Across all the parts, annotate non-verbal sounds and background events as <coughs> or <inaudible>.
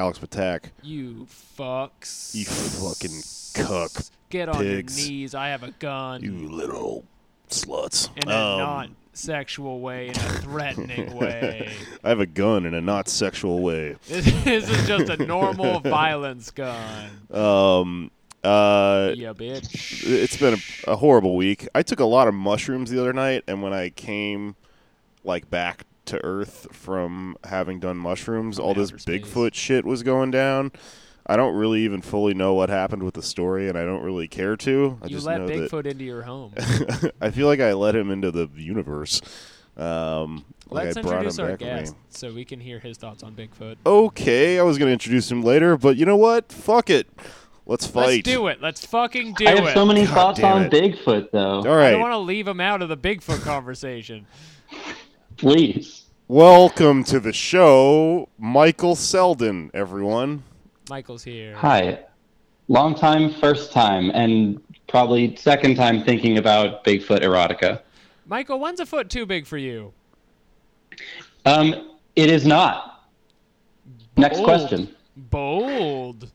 Alex Patak. You fucks. You fucking cuck Get on pigs. your knees. I have a gun. You little sluts. in a Um, non-sexual way, in a threatening <laughs> way. I have a gun in a not sexual way. <laughs> this is just a normal <laughs> violence gun. Um, uh, Yeah, bitch. it's been a, a horrible week. I took a lot of mushrooms the other night, and when I came like back to Earth from having done mushrooms, all this space. Bigfoot shit was going down. I don't really even fully know what happened with the story, and I don't really care to. I You just let know that Bigfoot into your home. <laughs> I feel like I let him into the universe. Um, Let's I introduce him our back guest so we can hear his thoughts on Bigfoot. Okay, I was going to introduce him later, but you know what? Fuck it. Let's fight. Let's do it. Let's fucking do it. I have it. so many God thoughts on it. Bigfoot, though. All right. I don't want to leave him out of the Bigfoot conversation. Please. Welcome to the show, Michael Selden, everyone. Michael's here. Hi. Long time, first time, and probably second time thinking about Bigfoot erotica. Michael, when's a foot too big for you? Um, it is not. Next Bold. question. Bold.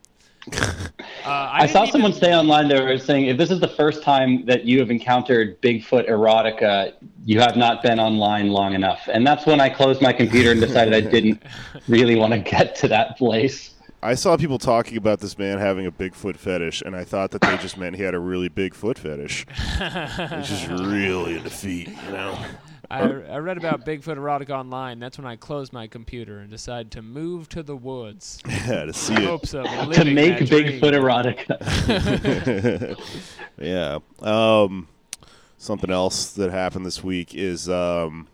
<laughs> Uh, I, I, saw even- someone say online they were saying if this is the first time that you have encountered Bigfoot erotica, you have not been online long enough. And that's when I closed my computer and decided I didn't <laughs> really want to get to that place. I saw people talking about this man having a Bigfoot fetish, and I thought that they just meant he had a really big foot fetish. <laughs> He's just really into feet, you know? I, I read about Bigfoot erotic online. That's when I closed my computer and decided to move to the woods. <laughs> Yeah, to see in it. hopes of To living make that dream. Bigfoot erotica. <laughs> <laughs> Yeah. Um, something else that happened this week is um,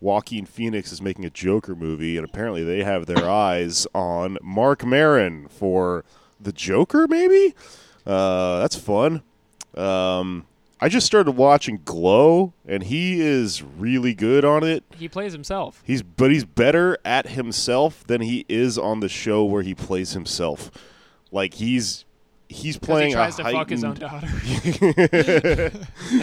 Joaquin Phoenix is making a Joker movie, and apparently they have their eyes on Marc Maron for the Joker. Maybe uh, that's fun. Um, I just started watching Glow, and he is really good on it. He plays himself. He's but he's better at himself than he is on the show where he plays himself. Like he's he's playing he tries a to fuck his own daughter. <laughs>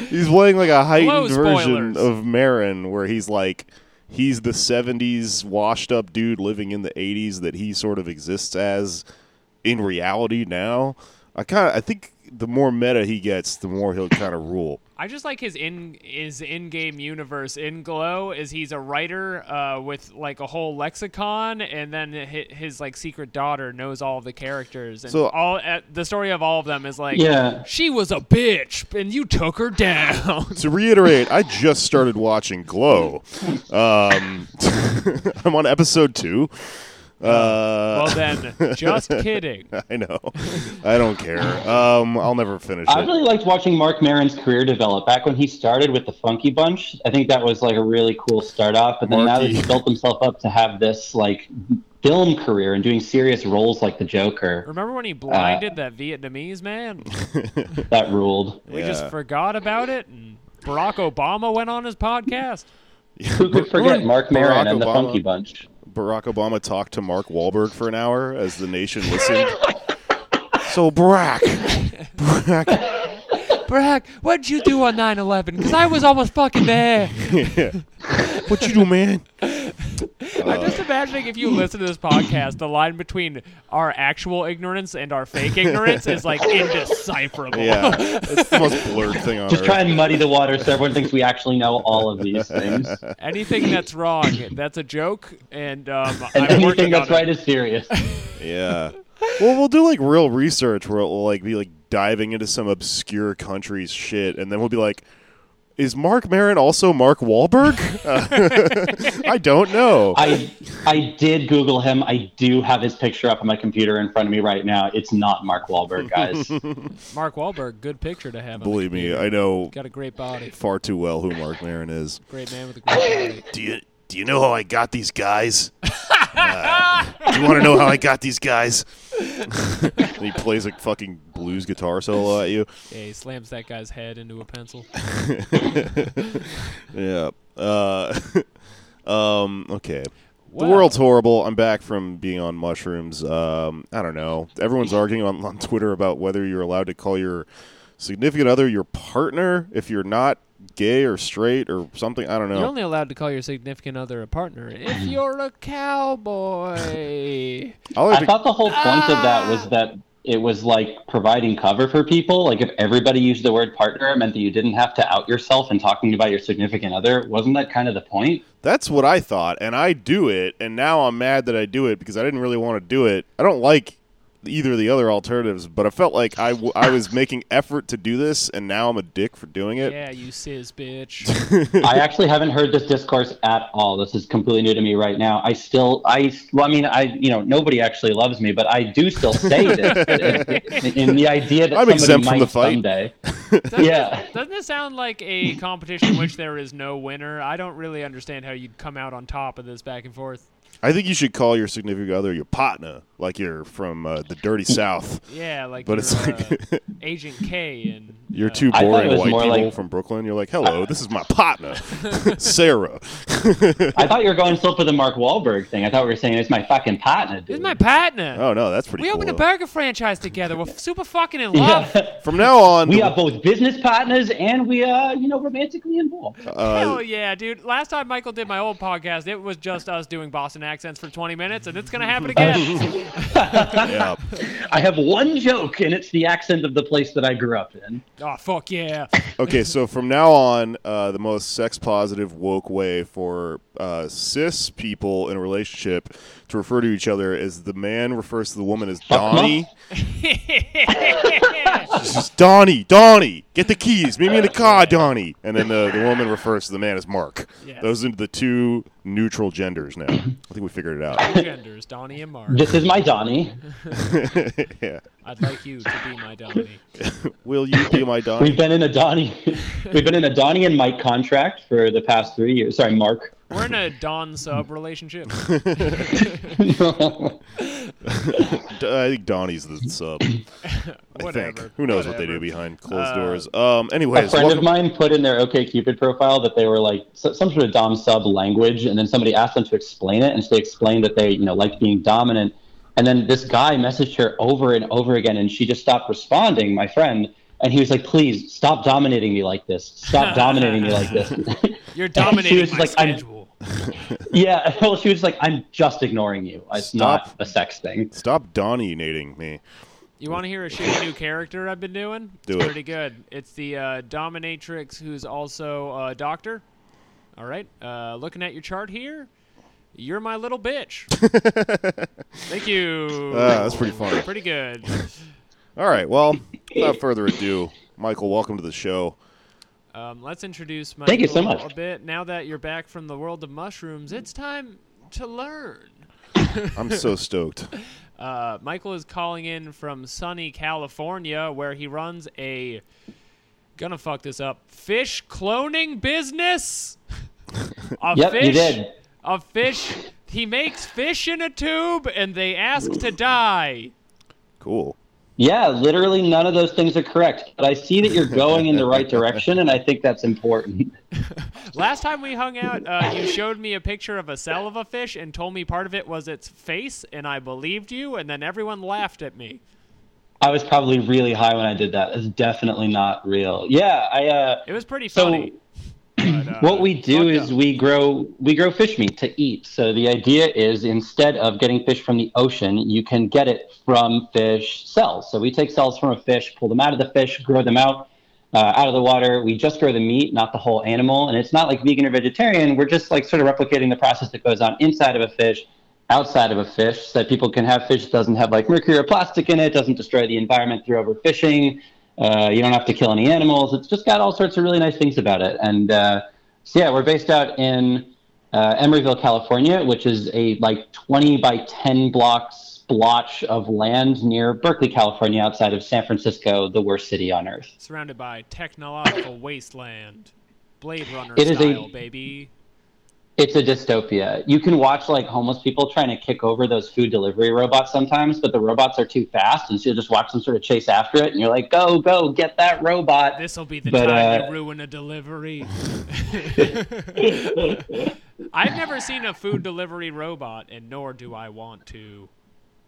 he's playing like a heightened version of Maron, where he's like he's the '70s washed up dude living in the '80s that he sort of exists as in reality now. I kind of I think the more meta he gets, the more he'll kind of rule. I just like his in his in-game universe in Glow is he's a writer uh, with like a whole lexicon, and then his, his like secret daughter knows all of the characters, and So- all uh, the story of all of them is like, Yeah. she was a bitch, and you took her down. <laughs> to reiterate, I just started watching Glow. <laughs> Um, <laughs> I'm on episode two. Uh, well then, <laughs> just kidding. I know. I don't care. Um, I'll never finish I it. really liked watching Marc Maron's career develop. Back when he started with the Funky Bunch, I think that was like a really cool start off. But then now that Marky. he's built himself up to have this like film career and doing serious roles like the Joker, Remember Uh, when he blinded that Vietnamese man? <laughs> that ruled. We Yeah. just forgot about it, and Barack Obama went on his podcast. Who could forget Marc Maron and the Funky Bunch? Barack Obama talked to Mark Wahlberg for an hour as the nation listened. <laughs> so Barack, Barack, Barack, what'd you do on 9/11? Because I was almost fucking there. <laughs> what you do, man? <laughs> I'm just imagining if you listen to this podcast, the line between our actual ignorance and our fake ignorance is like <laughs> indecipherable. Yeah, <laughs> it's the most blurred thing on Just earth. try and muddy the water so everyone thinks we actually know all of these things. Anything that's wrong, that's a joke, and um, And I'm anything working that's on right it. is serious. Yeah. Well, we'll do like real research where we'll like be like diving into some obscure country's shit, and then we'll be like, is Marc Maron also Mark Wahlberg? Uh, <laughs> I don't know. I I did Google him. I do have his picture up on my computer in front of me right now. It's not Mark Wahlberg, guys. <laughs> Mark Wahlberg, good picture to have. on Believe me. I know Got a great body. far too well who Marc Maron is. Great man with a great body. Do you do you know how I got these guys? <laughs> Uh, do you want to know how I got these guys? <laughs> and he plays a fucking blues guitar solo at you. Yeah, he slams that guy's head into a pencil. <laughs> Yeah. Uh, <laughs> um. Okay. Well, The world's horrible. I'm back from being on mushrooms. Um, I don't know. Everyone's arguing on, on Twitter about whether you're allowed to call your significant other your partner if you're not gay or straight or something. I don't know. You're only allowed to call your significant other a partner if <clears throat> you're a cowboy. <laughs> I like I to- thought the whole point of that was ah! that it was like providing cover for people. Like if everybody used the word partner, it meant that you didn't have to out yourself in talking about your significant other. Wasn't that kind of the point? That's what I thought, and I do it, and now I'm mad that I do it because I didn't really want to do it. I don't like either of the other alternatives, but I felt like I, w- I was making effort to do this, and now I'm a dick for doing it. Yeah, you cis bitch. <laughs> I actually haven't heard this discourse at all. This is completely new to me right now. I still, I, well, I mean, I, you know, nobody actually loves me, but I do still say this <laughs> in, in the idea that I'm somebody exempt from might the fight. someday. Doesn't, <laughs> Yeah. Doesn't this sound like a competition in which there is no winner? I don't really understand how you'd come out on top of this back and forth. I think you should call your significant other your partner, like you're from uh, the dirty South. <laughs> Yeah, like But you're, it's like- uh, <laughs> Agent K and You're uh, two I thought it boring white people like- from Brooklyn. You're like, hello, this is my partner, <laughs> Sarah. I thought you were going still for the Mark Wahlberg thing. I thought we were saying it's my fucking partner, dude. This is my partner. oh no, that's pretty cool. we cool. opened a burger franchise together. We're super fucking in love. Yeah. From now on, we the- are both business partners and we are, you know, romantically involved. uh, Hell yeah, dude. Last time Michael did my old podcast, it was just us doing Boston accents for 20 minutes, and it's going to happen again. Yeah. I have one joke, and it's the accent of the place that I grew up in. oh, fuck yeah. <laughs> Okay, so from now on, uh, the most sex positive woke way for uh, cis people in a relationship to refer to each other as the man refers to the woman as Donnie. <laughs> It's just Donnie, Donnie, get the keys, meet me in the car, Donnie. And then the, the woman refers to the man as Mark. Yes. Those are the two neutral genders now. I think we figured it out. Genders, Donnie and Mark. This is my Donnie. <laughs> yeah. I'd like you to be my Donnie. <laughs> Will you be my Donnie? We've been in a Donnie. <laughs> We've been in a Donnie and Mike contract for the past three years. Sorry, Mark. We're in a Don sub relationship. <laughs> I think Donnie's the sub. I Whatever. think. Who knows what they do behind closed Uh, doors? Um. a Anyways, friend of welcome- mine put in their OKCupid profile that they were like some sort of dom sub language, and then somebody asked them to explain it, and so they explained that they, you know, liked being dominant. And then this guy messaged her over and over again, and she just stopped responding. My friend, and he was like, "Please stop dominating me like this. Stop <laughs> dominating me like this." <laughs> You're <laughs> And she was my like, I'm- schedule. yeah, well, she was like, "I'm just ignoring you. It's Stop. not a sex thing." Stop Donnie-nating me. You want to hear a shitty new character I've been doing? Do it's it. pretty good. It's the uh, dominatrix who's also a doctor. All right. Uh, looking at your chart here, you're my little bitch. <laughs> Thank you. Ah, that's pretty funny. Pretty good. All right. Well, without further ado, Michael, welcome to the show. Um, let's introduce Michael Thank you so much. a bit. Now that you're back from the world of mushrooms, it's time to learn. I'm so <laughs> stoked. Uh, Michael is calling in from sunny California, where he runs a gonna fuck this up fish cloning business. <laughs> a Yep, fish, you did. A fish. He makes fish in a tube, and they ask to die. Cool. Yeah, literally none of those things are correct. But I see that you're going in the right direction, and I think that's important. <laughs> Last time we hung out, uh, you showed me a picture of a cell of a fish and told me part of it was its face, and I believed you, and then everyone laughed at me. I was probably really high when I did that. It's definitely not real. Yeah, I. Uh, It was pretty so funny. But, uh, what we do is we grow we grow fish meat to eat. So the idea is instead of getting fish from the ocean, you can get it from fish cells. So we take cells from a fish, pull them out of the fish, grow them out. Uh, out of the water, we just grow the meat, not the whole animal, and it's not like vegan or vegetarian. We're just like sort of replicating the process that goes on inside of a fish, outside of a fish, so that people can have fish that doesn't have like mercury or plastic in it, doesn't destroy the environment through overfishing, Uh, you don't have to kill any animals. It's just got all sorts of really nice things about it. And uh, so yeah, we're based out in uh, Emeryville, California, which is a like 20 by 10 block splotch of land near Berkeley, California, outside of San Francisco, the worst city on earth. Surrounded by technological wasteland. Blade Runner It is a- style, baby. It's a dystopia. You can watch like homeless people trying to kick over those food delivery robots sometimes, but the robots are too fast, and so you just watch them sort of chase after it, and you're like, "Go, go, get that robot!" This'll be the But, time uh, to ruin a delivery. <laughs> <laughs> I've never seen a food delivery robot, and nor do I want to.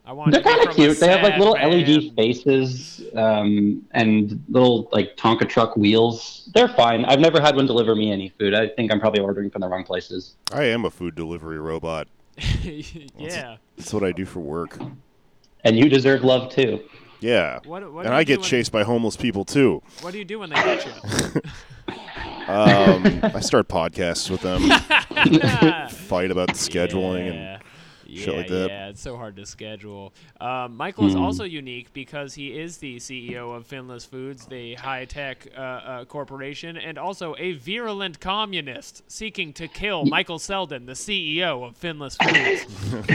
I want They're kind of cute. They have like little man. LED faces um, and little like Tonka truck wheels. They're fine. I've never had one deliver me any food. I think I'm probably ordering from the wrong places. I am a food delivery robot. <laughs> yeah. That's what I do for work. And you deserve love too. Yeah. What- what and I get do when- chased by homeless people too. What do you do when they get you? <laughs> Um, I start podcasts with them, <laughs> fight about the scheduling, and yeah. shit yeah, like that. Yeah, it's so hard to schedule. Um, Michael is also unique because he is the CEO of Finless Foods, the high tech uh, uh, corporation, and also a virulent communist seeking to kill Michael Selden, the CEO of Finless Foods. <laughs>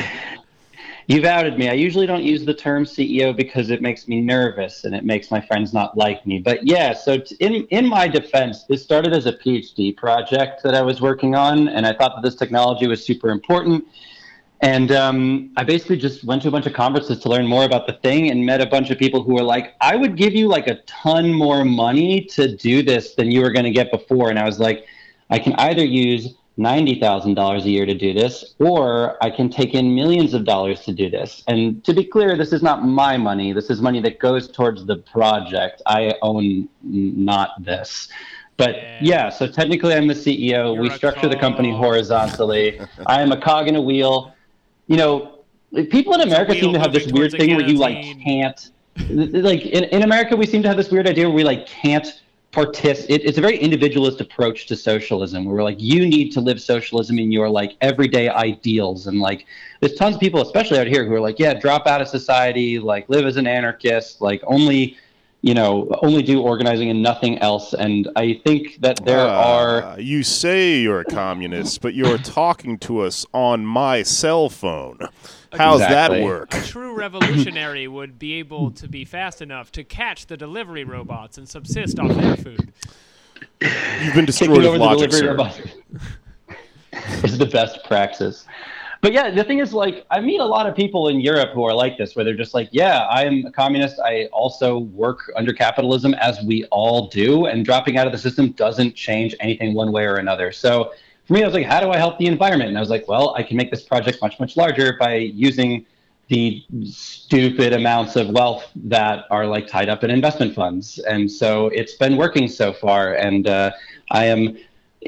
You've outed me. I usually don't use the term CEO because it makes me nervous and it makes my friends not like me. But yeah, so t- in in my defense, this started as a PhD project that I was working on, and I thought that this technology was super important. And um, I basically just went to a bunch of conferences to learn more about the thing and met a bunch of people who were like, I would give you like a ton more money to do this than you were going to get before. And I was like, I can either use $90,000 a year to do this, or I can take in millions of dollars to do this. And to be clear, this is not my money. This is money that goes towards the project. I own not this. But Yeah. yeah, so technically I'm the CEO. You're we structure the company horizontally. <laughs> I am a cog in a wheel. You know, people in America seem to have this weird thing where you like can't like in, in America we seem to have this weird idea where we like can't participate. It, it's a very individualist approach to socialism where we're like you need to live socialism in your like everyday ideals and like there's tons of people especially out here who are like yeah drop out of society like live as an anarchist like only you know only do organizing and nothing else and I think that there are Uh, You say you're a communist, but you're <laughs> talking to us on my cell phone. How's Exactly. that work? A true revolutionary would be able to be fast enough to catch the delivery robots and subsist off their food. You've been destroyed taking with over the logic, delivery sir. robot <laughs> is the best praxis. But yeah, the thing is, like, I meet a lot of people in Europe who are like this, where they're just like, yeah, I'm a communist. I also work under capitalism, as we all do, and dropping out of the system doesn't change anything one way or another. So for me, I was like, how do I help the environment? And I was like, well, I can make this project much, much larger by using the stupid amounts of wealth that are like tied up in investment funds. And so it's been working so far. And uh, I am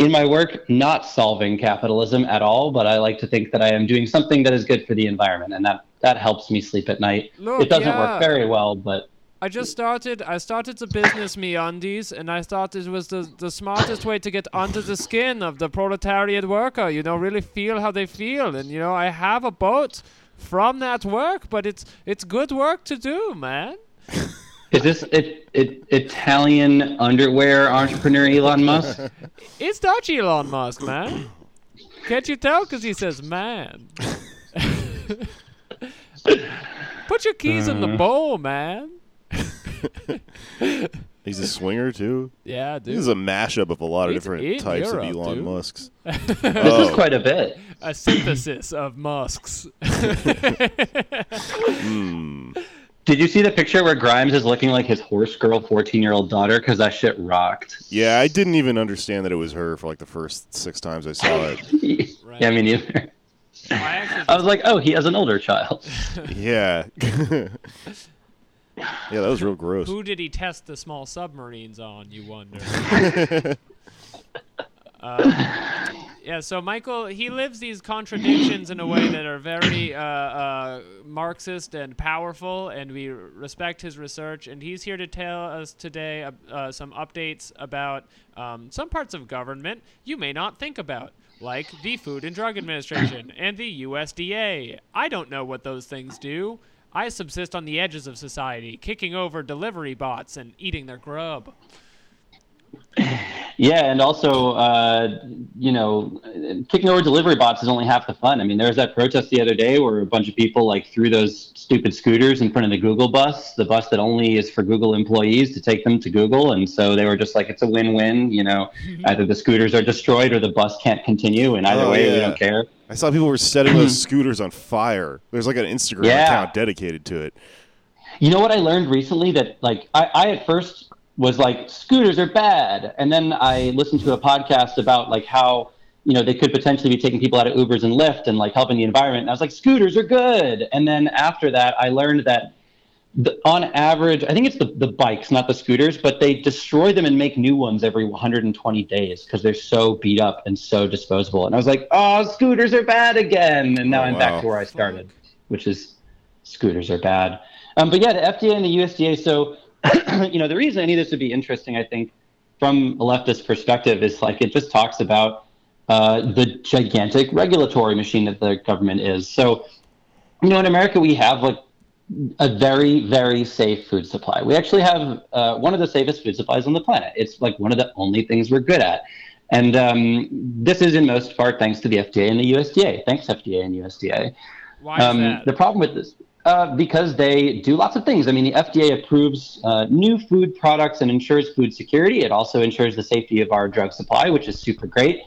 in my work not solving capitalism at all, but I like to think that I am doing something that is good for the environment. And that, that helps me sleep at night. Look, it doesn't yeah. work very well, but I just started. I started the business MeUndies, and I thought it was the the smartest way to get under the skin of the proletariat worker. You know, really feel how they feel, and you know, I have a boat from that work, but it's it's good work to do, man. <laughs> is this it, it, Italian underwear entrepreneur Elon Musk? <laughs> It's Dutch Elon Musk, man. Can't you tell? Because he says man. <laughs> Put your keys in the Uh. bowl, man. <laughs> He's a swinger too. Yeah, dude. This is a mashup of a lot of It's different types Europe, of Elon dude. Musks. This is Oh. quite a bit. a synthesis of Musks. Hmm. Did you see the picture where Grimes is looking like his horse girl 14 year old daughter? Because that shit rocked. Yeah, I didn't even understand that it was her for like the first six times I saw it. Right. <laughs> Yeah, me neither. I actually I was like, oh, he has an older child. <laughs> Yeah. <laughs> yeah, that was real gross. Who did he test the small submarines on, you wonder? uh, yeah, so Michael, he lives these contradictions in a way that are very uh, uh, Marxist and powerful, and we respect his research. And he's here to tell us today uh, uh, some updates about um, some parts of government you may not think about. Like the Food and Drug Administration and the USDA. I don't know what those things do. I subsist on the edges of society, kicking over delivery bots and eating their grub. Yeah, and also, uh, you know, kicking over delivery bots is only half the fun. I mean, there was that protest the other day where a bunch of people like threw those stupid scooters in front of the Google bus, the bus that only is for Google employees to take them to Google, and so they were just like, it's a win-win. You know, either the scooters are destroyed or the bus can't continue, and either Oh, way, we don't care. I saw people were setting those scooters on fire. There's like an Instagram Yeah. account dedicated to it. You know what I learned recently that like I, I at first was like scooters are bad, and then I listened to a podcast about like how you know they could potentially be taking people out of Ubers and Lyft and like helping the environment. And I was like, scooters are good. And then after that, I learned that the, on average, I think it's the, the bikes, not the scooters, but they destroy them and make new ones every 120 days because they're so beat up and so disposable. And I was like, oh, scooters are bad again. And now Oh, I'm wow. back to where I started, which is scooters are bad. Um, but yeah, the FDA and the USDA. So, <clears throat> you know, the reason any of this would be interesting, I think, from a leftist perspective, is like it just talks about uh, the gigantic regulatory machine that the government is. So, you know, in America, we have like a very, very safe food supply. We actually have uh, one of the safest food supplies on the planet. It's like one of the only things we're good at. And um, this is in most part thanks to the FDA and the USDA. Thanks, FDA and USDA. Why is Um, that? the problem with this, uh, because they do lots of things. I mean, the FDA approves uh, new food products and ensures food security. It also ensures the safety of our drug supply, which is super great.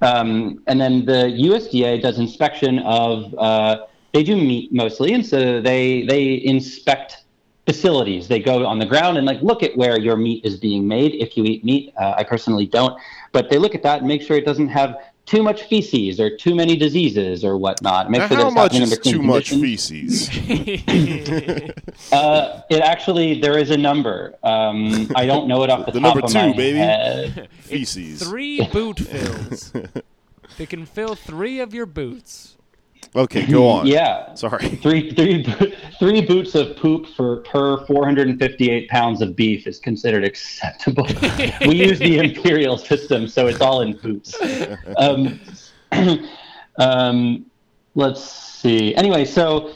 Um, and then the USDA does inspection of. Uh, they do meat mostly, and so they they inspect facilities. They go on the ground and like look at where your meat is being made. If you eat meat, uh, I personally don't, but they look at that and make sure it doesn't have too much feces or too many diseases or whatnot. Make Now, sure how that it's much happening is under clean too much feces? <laughs> Uh, it actually there is a number. Um, I don't know it off <laughs> the, top of my head. The top number of two, my baby. head. feces. Three boot fills. <laughs> they can fill three of your boots. Okay, go on. Yeah, Sorry. <laughs> three three three boots of poop for per 458 pounds of beef is considered acceptable. <laughs> we use the imperial system, so it's all in boots. Um, <clears throat> um, let's see. Anyway, so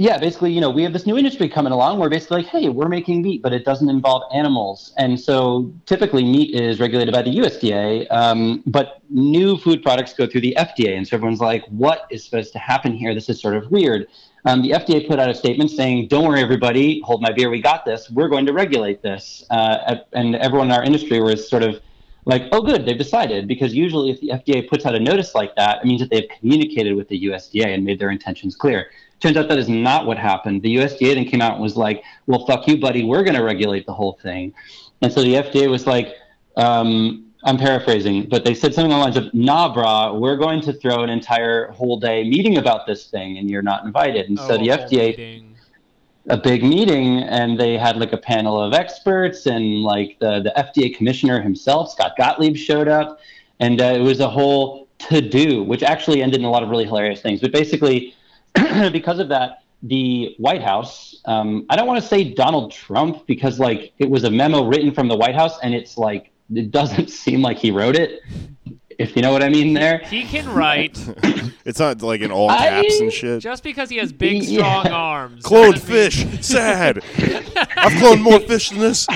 yeah, basically, you know, we have this new industry coming along where basically, like, hey, we're making meat, but it doesn't involve animals. And so typically meat is regulated by the USDA, um, but new food products go through the FDA. And so everyone's like, what is supposed to happen here? This is sort of weird. Um, the FDA put out a statement saying, don't worry, everybody, hold my beer, we got this. We're going to regulate this. Uh, and everyone in our industry was sort of like, oh, good, they've decided. Because usually, if the FDA puts out a notice like that, it means that they've communicated with the USDA and made their intentions clear. Turns out that is not what happened. The USDA then came out and was like, well, fuck you, buddy, we're going to regulate the whole thing. And so the FDA was like, um, I'm paraphrasing, but they said something along the lines of, nah, brah, we're going to throw an entire whole day meeting about this thing and you're not invited. And so Oh, the FDA meeting. A big meeting and they had like a panel of experts and like the, the FDA commissioner himself, Scott Gottlieb, showed up. And uh, it was a whole to do, which actually ended in a lot of really hilarious things. But basically, <clears throat> because of that, the White House, um, I don't want to say Donald Trump because like it was a memo written from the White House and it's like, it doesn't <laughs> seem like he wrote it, if you know what I mean there. He can write <laughs> It's not like in all I- caps and shit. just because he has big, Yeah. strong arms. Cloned doesn't mean- fish. <laughs> Sad. <laughs> I've cloned more fish than this.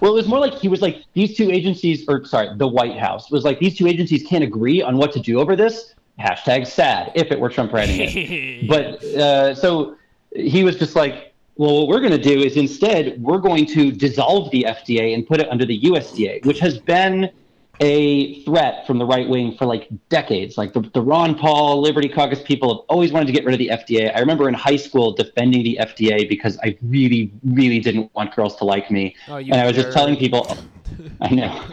well, it was more like he was like these two agencies, or sorry, the White House was like these two agencies can't agree on what to do over this. Hashtag sad if it were Trump writing it. but uh, so he was just like, well, what we're going to do is instead we're going to dissolve the FDA and put it under the USDA, which has been a threat from the right wing for like decades. Like the, the Ron Paul Liberty Caucus people have always wanted to get rid of the FDA. I remember in high school defending the FDA because I really, really didn't want girls to like me. Oh, and I was just telling people, I know.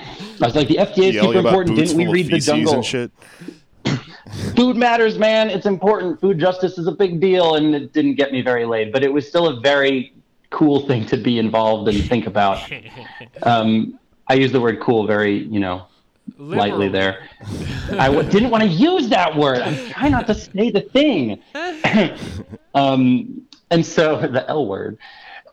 I was like, the FDA is Yelling super important. Didn't we read the jungle? Food matters, man. It's important. Food justice is a big deal, and it didn't get me very laid, but it was still a very cool thing to be involved and think about. <laughs> Um, I use the word cool very, you know, lightly there. I w- didn't want to use that word. I'm trying not to say the thing. <laughs> um, and so <laughs> the L word.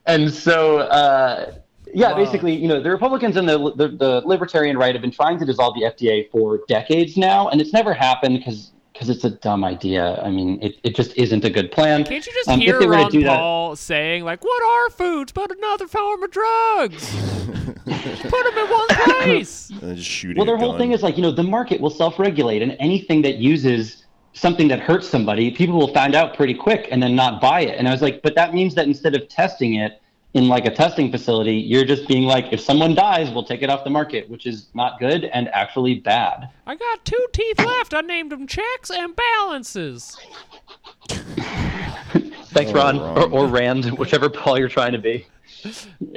And so, uh, yeah, Wow. basically, you know, the Republicans and the, the the libertarian right have been trying to dissolve the FDA for decades now, and it's never happened because because it's a dumb idea. I mean, it, it just isn't a good plan. Can't you just Um, hear they Ron do that- Paul saying like, "What are foods but another form of drugs? <laughs> Put them in one place." <laughs> Just shooting. Well, their whole gun. thing is like, you know, the market will self-regulate, and anything that uses something that hurts somebody, people will find out pretty quick and then not buy it. And I was like, but that means that instead of testing it in like a testing facility, you're just being like, if someone dies, we'll take it off the market, which is not good and actually bad. I got two teeth left. I named them checks and balances. <laughs> Thanks, Ron, Ron. Or, or Rand, whichever Paul you're trying to be.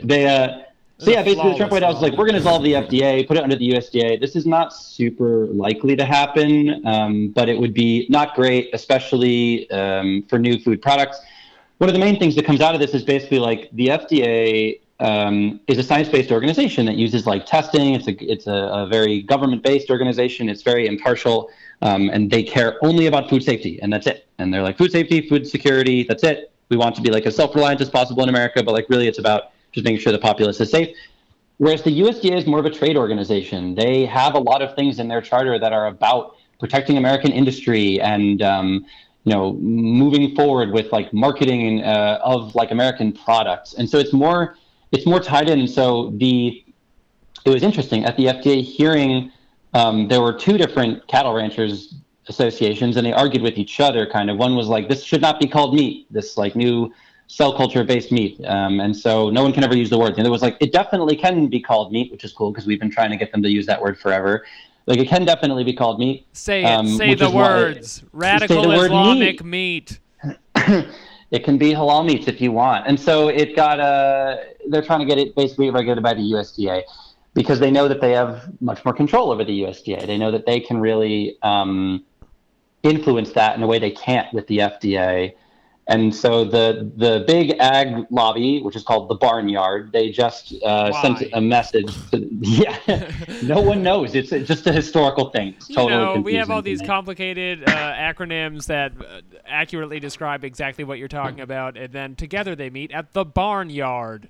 They, uh, so yeah, basically, the Trump White House is like, we're going to dissolve the FDA, put it under the USDA. This is not super likely to happen, um, but it would be not great, especially um, for new food products. One of the main things that comes out of this is basically like the FDA um, is a science-based organization that uses like testing. It's a it's a, a very government-based organization. It's very impartial, um, and they care only about food safety, and that's it. And they're like food safety, food security. That's it. We want to be like as self-reliant as possible in America, but like really, it's about just making sure the populace is safe. Whereas the USDA is more of a trade organization. They have a lot of things in their charter that are about protecting American industry and um, you know moving forward with like marketing uh, of like American products. And so it's more it's more tied in. And so the it was interesting at the FDA hearing. Um, there were two different cattle ranchers associations, and they argued with each other. Kind of one was like, "This should not be called meat. This like new cell culture based meat," um, and so no one can ever use the word. The other was like, "It definitely can be called meat," which is cool because we've been trying to get them to use that word forever. Like it can definitely be called meat. Say it. Um, say the words. Radical the word Islamic meat. <clears throat> it can be halal meats if you want. And so it got uh they're trying to get it basically regulated by the USDA because they know that they have much more control over the USDA. They know that they can really um, influence that in a way they can't with the FDA. And so the the big ag lobby, which is called the Barnyard, they just uh, sent a message. To, <laughs> yeah, <laughs> no one knows. It's just a historical thing. It's You know, we have all these complicated uh, acronyms that uh, accurately describe exactly what you're talking about, and then together they meet at the barnyard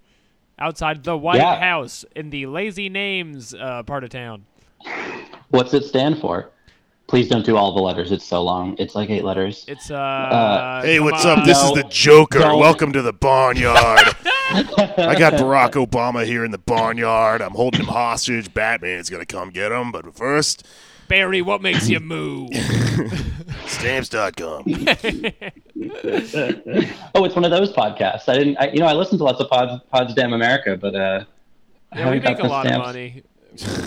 outside the White Yeah. House in the Lazy Names uh, part of town. What's it stand for? Please don't do all the letters. It's so long. It's like eight letters. It's uh. Hey, come what's on. up? This is the Joker. don't. Welcome to the barnyard. <laughs> I got Barack Obama here in the barnyard. I'm holding him hostage. Batman's gonna come get him, but first, Barry, what makes you move? <laughs> stamps.com. <laughs> Oh, it's one of those podcasts. I didn't. I, you know, I listen to lots of pods, Pods Damn America, but uh, I Yeah, we make a the lot of money.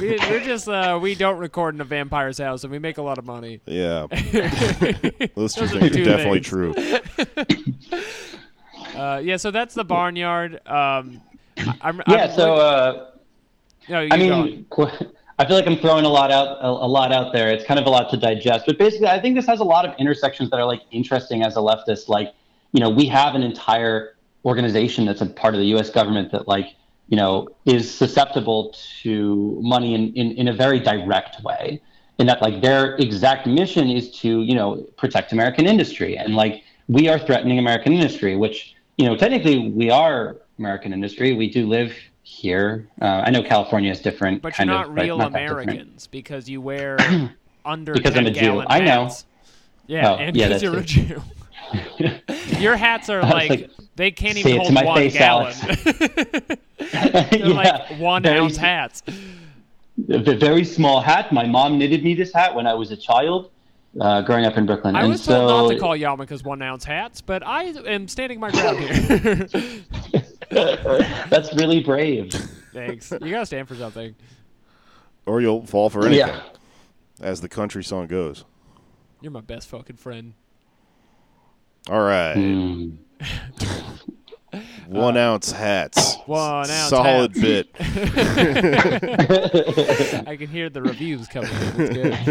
We, we're just uh, we don't record in a vampire's house, and we make a lot of money. Yeah, <laughs> those two Those are things are definitely things. true. <laughs> Uh, yeah, so that's the barnyard. Um, I, I'm, Yeah. I'm, So, uh, no, I mean, qu- I feel like I'm throwing a lot out, a, a lot out there. It's kind of a lot to digest, but basically, I think this has a lot of intersections that are like interesting as a leftist. Like, you know, we have an entire organization that's a part of the U.S. government that, like, you know, is susceptible to money in, in, in a very direct way. In that, like, their exact mission is to, you know, protect American industry, and like, we are threatening American industry, which, you know, technically we are American industry. We do live here. Uh, I know California is different. But you're not of, real not. Americans because you wear <clears throat> under Because I'm a Jew. gallon I know. Yeah, Oh, and yeah, because that's you're a Jew. <laughs> Your hats are like, like, they can't even hold one face, gallon. <laughs> <laughs> They're yeah, like one very, ounce hats. A very small hat. My mom knitted me this hat when I was a child, uh, growing up in Brooklyn. I and was so, told not to call yarmulkes one ounce hats, but I am standing my ground here. <laughs> <laughs> That's really brave. Thanks. You gotta stand for something. Or you'll fall for anything, Yeah. as the country song goes. You're my best fucking friend. All right, Hmm. One ounce hats. One ounce Solid hats. bit. <laughs> I can hear the reviews coming in.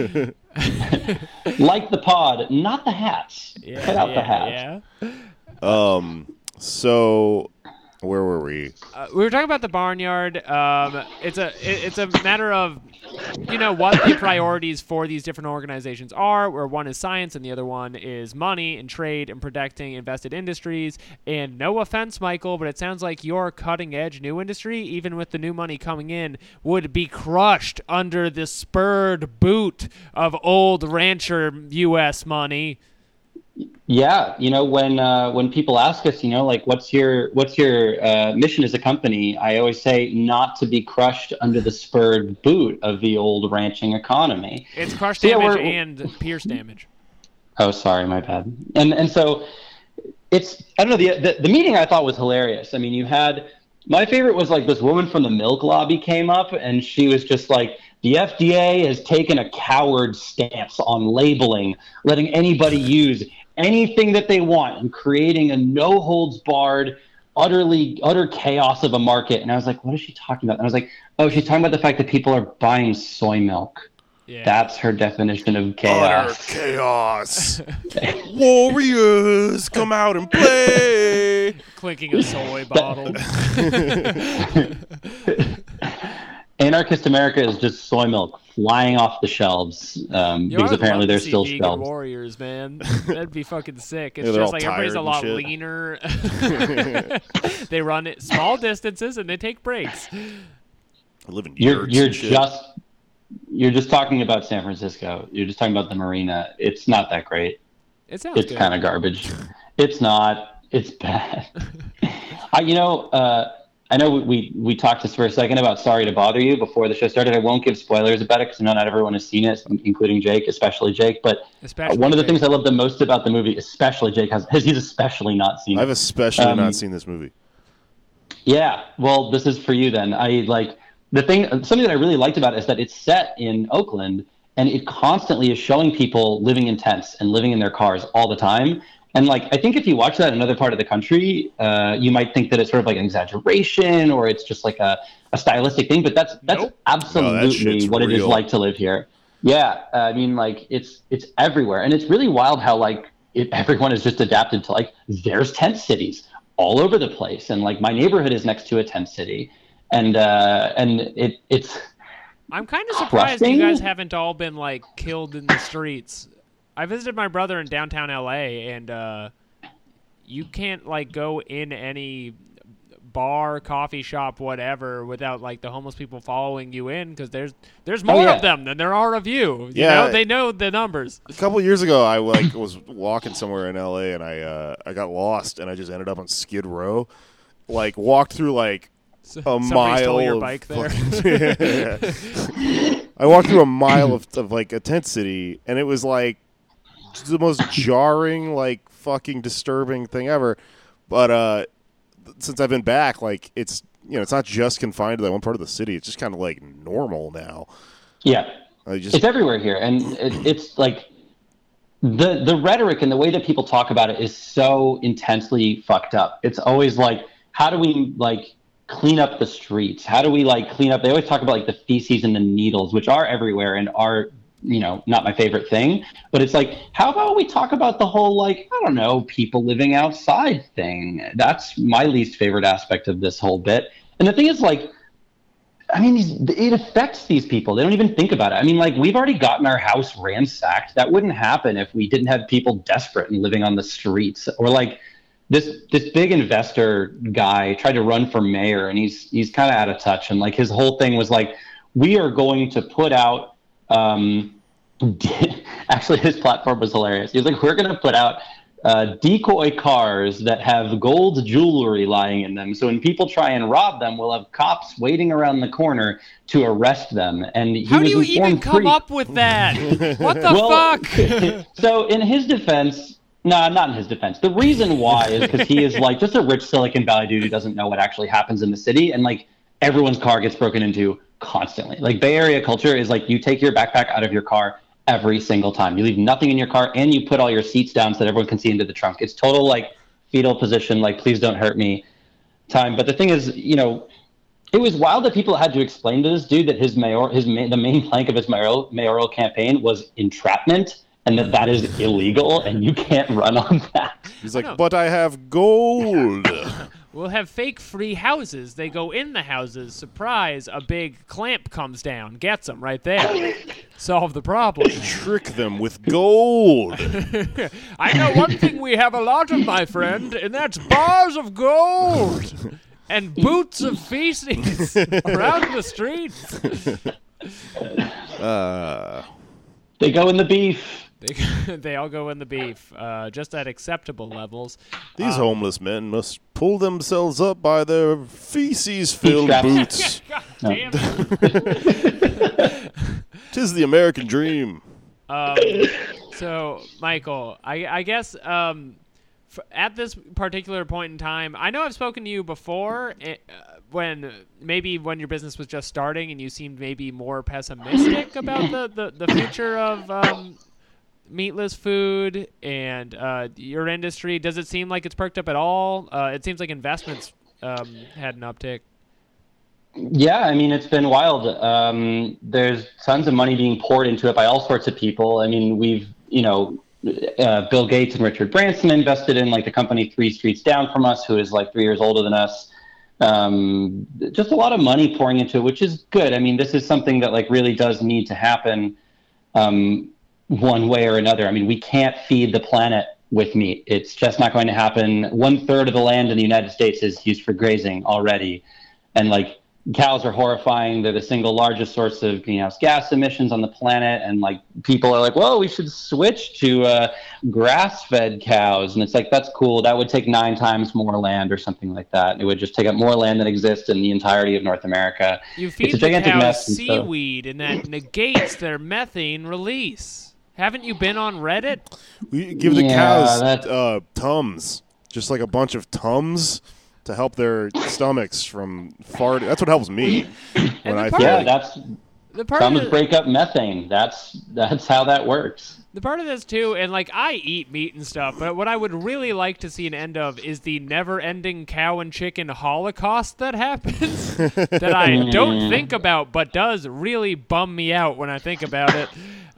Good. <laughs> Like the pod, not the hats. Yeah, Cut out yeah, the hats. yeah. Um, so Where were we? Uh, we were talking about the barnyard. Um, it's a it, it's a matter of you know what the priorities for these different organizations are. Where one is science and the other one is money and trade and protecting invested industries. And no offense, Michael, but it sounds like your cutting edge new industry, even with the new money coming in, would be crushed under the spurred boot of old rancher U.S. money. Yeah, you know when uh, when people ask us, you know, like what's your what's your uh, mission as a company? I always say not to be crushed under the spurred boot of the old ranching economy. It's crush So, yeah, damage we're- and pierce damage. Oh, sorry, my bad. And and so it's I don't know the, the the meeting I thought was hilarious. I mean, you had my favorite was like this woman from the milk lobby came up and she was just like the FDA has taken a coward stance on labeling, letting anybody use anything that they want and creating a no holds barred utterly utter chaos of a market and i was like what is she talking about and i was like oh she's talking about the fact that people are buying soy milk Yeah. that's her definition of Utter chaos chaos. <laughs> Warriors, come out and play. <laughs> clinking a soy bottle. <laughs> Anarchist America is just soy milk flying off the shelves um, because apparently they're there's still vegan shelves. warriors, man. <laughs> That'd be fucking sick. It's Yeah, just like everybody's a lot shit. leaner. <laughs> they run it small distances and they take breaks. I live in You're you're and shit. just you're just talking about San Francisco. You're just talking about the marina. It's not that great. It sounds It's kind of garbage. It's not. It's bad. <laughs> I you know uh, I know we we talked just for a second about Sorry to Bother You before the show started. I won't give spoilers about it because not everyone has seen it, including Jake, especially Jake. But Especially one of the Jake. things I love the most about the movie, especially Jake, has he's especially not seen. I've especially Um, not seen this movie. Yeah, well, this is for you then. I like the thing. Something that I really liked about it is that it's set in Oakland, and it constantly is showing people living in tents and living in their cars all the time. And like, I think if you watch that in another part of the country, uh, you might think that it's sort of like an exaggeration or it's just like a, a stylistic thing. But that's that's Nope. absolutely shit's what it is like to live here. Yeah, uh, I mean, like it's it's everywhere, and it's really wild how like it, <laughs> everyone is just adapted to like there's tent cities all over the place, and like my neighborhood is next to a tent city, and uh, and it it's I'm kind of surprised you guys haven't all been like killed in the streets. I visited my brother in downtown LA, and uh, you can't like go in any bar, coffee shop, whatever, without like the homeless people following you in because there's there's more Oh, yeah. of them than there are of you. You Yeah. know? they know the numbers. A couple years ago, I like was walking somewhere in LA and I uh, I got lost and I just ended up on Skid Row. Like walked through like a Somebody mile stole your of bike there. fucking- <laughs> I walked through a mile of, of like a tent city, and it was like the most jarring, like fucking disturbing thing ever. But uh, since I've been back, like it's you know it's not just confined to that one part of the city. It's just kind of like normal now. yeah, I just it's everywhere here, and it, it's like the the rhetoric and the way that people talk about it is so intensely fucked up. It's always like, how do we like clean up the streets? How do we like clean up? They always talk about like the feces and the needles, which are everywhere and are you know not my favorite thing. But it's like, how about we talk about the whole like I don't know people living outside thing? That's my least favorite aspect of this whole bit. And the thing is like I mean, these, it affects these people. They don't even think about it. I mean, like we've already gotten our house ransacked. That wouldn't happen if we didn't have people desperate and living on the streets. Or like this this big investor guy tried to run for mayor, and he's he's kind of out of touch. And like his whole thing was like, we are going to put out. Um, <laughs> actually, his platform was hilarious. He was like, we're going to put out uh, decoy cars that have gold jewelry lying in them. So when people try and rob them, we'll have cops waiting around the corner to arrest them. And he How was do you even come pretty- up with that? <laughs> what the well, fuck? <laughs> so in his defense, no, not in his defense. The reason why is because he is like just a rich Silicon Valley dude who doesn't know what actually happens in the city, and like everyone's car gets broken into constantly. Like Bay Area culture is like you take your backpack out of your car every single time. You leave nothing in your car, and you put all your seats down so that everyone can see into the trunk. It's total like fetal position, like please don't hurt me time. But the thing is, you know, it was wild that people had to explain to this dude that his mayor, his ma- the main plank of his mayoral mayoral campaign was entrapment, and that that is illegal, and you can't run on that. he's like, know. but I have gold. <laughs> We'll have fake free houses. They go in the houses. Surprise! A big clamp comes down, gets them right there. Solve the problem. <laughs> Trick them with gold. <laughs> I know one thing we have a lot of, my friend, and that's bars of gold and boots of feces <laughs> around the streets. Uh, They go in the beef. They, <laughs> they all go in the beef, uh, just at acceptable levels. these homeless men must pull themselves up by their feces-filled boots. <laughs> God <laughs> damn it. Tis the American dream. Um, so, Michael, I, I guess um, f- at this particular point in time, I know I've spoken to you before eh, uh, when maybe when your business was just starting and you seemed maybe more pessimistic about the, the, the future of um, meatless food and uh, your industry. Does it seem like it's perked up at all? Uh, it seems like investments um, had an uptick. Yeah, I mean, it's been wild. Um, there's tons of money being poured into it by all sorts of people. I mean, we've, you know, uh, Bill Gates and Richard Branson invested in like the company three streets down from us, who is like three years older than us. Um, just a lot of money pouring into it, which is good. I mean, this is something that like really does need to happen um, one way or another. I mean, we can't feed the planet with meat. It's just not going to happen. One third of the land in the United States is used for grazing already. And like cows are horrifying. They're the single largest source of greenhouse gas emissions on the planet. And like people are like, well, we should switch to uh, grass fed cows. And it's like, that's cool. That would take nine times more land or something like that. It would just take up more land than exists in the entirety of North America. You It's feed a the gigantic cows mess, and so- seaweed, and that negates their methane release. Haven't you been on Reddit? We give the Yeah, cows that- uh, tums, just like a bunch of tums to help their stomachs from farting. That's what helps me when I part feel Yeah, like that's The part of the, break up methane. That's that's how that works. the part of this too, and like I eat meat and stuff, but what I would really like to see an end of is the never-ending cow and chicken holocaust that happens <laughs> that I don't think about, but does really bum me out when I think about it.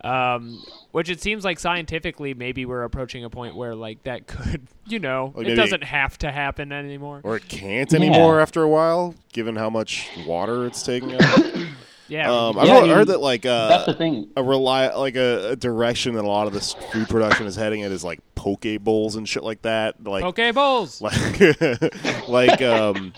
Um, which it seems like scientifically, maybe we're approaching a point where like that could, <laughs> you know, Like it doesn't have to happen anymore. or it can't anymore after a while, given how much water it's taking up. <coughs> Yeah, Um, I've Yeah, heard, I mean, heard that like That's uh, the thing. a rely like a, a direction that a lot of this food production is heading in is like poke bowls and shit like that. Like okay, bowls. like <laughs> like um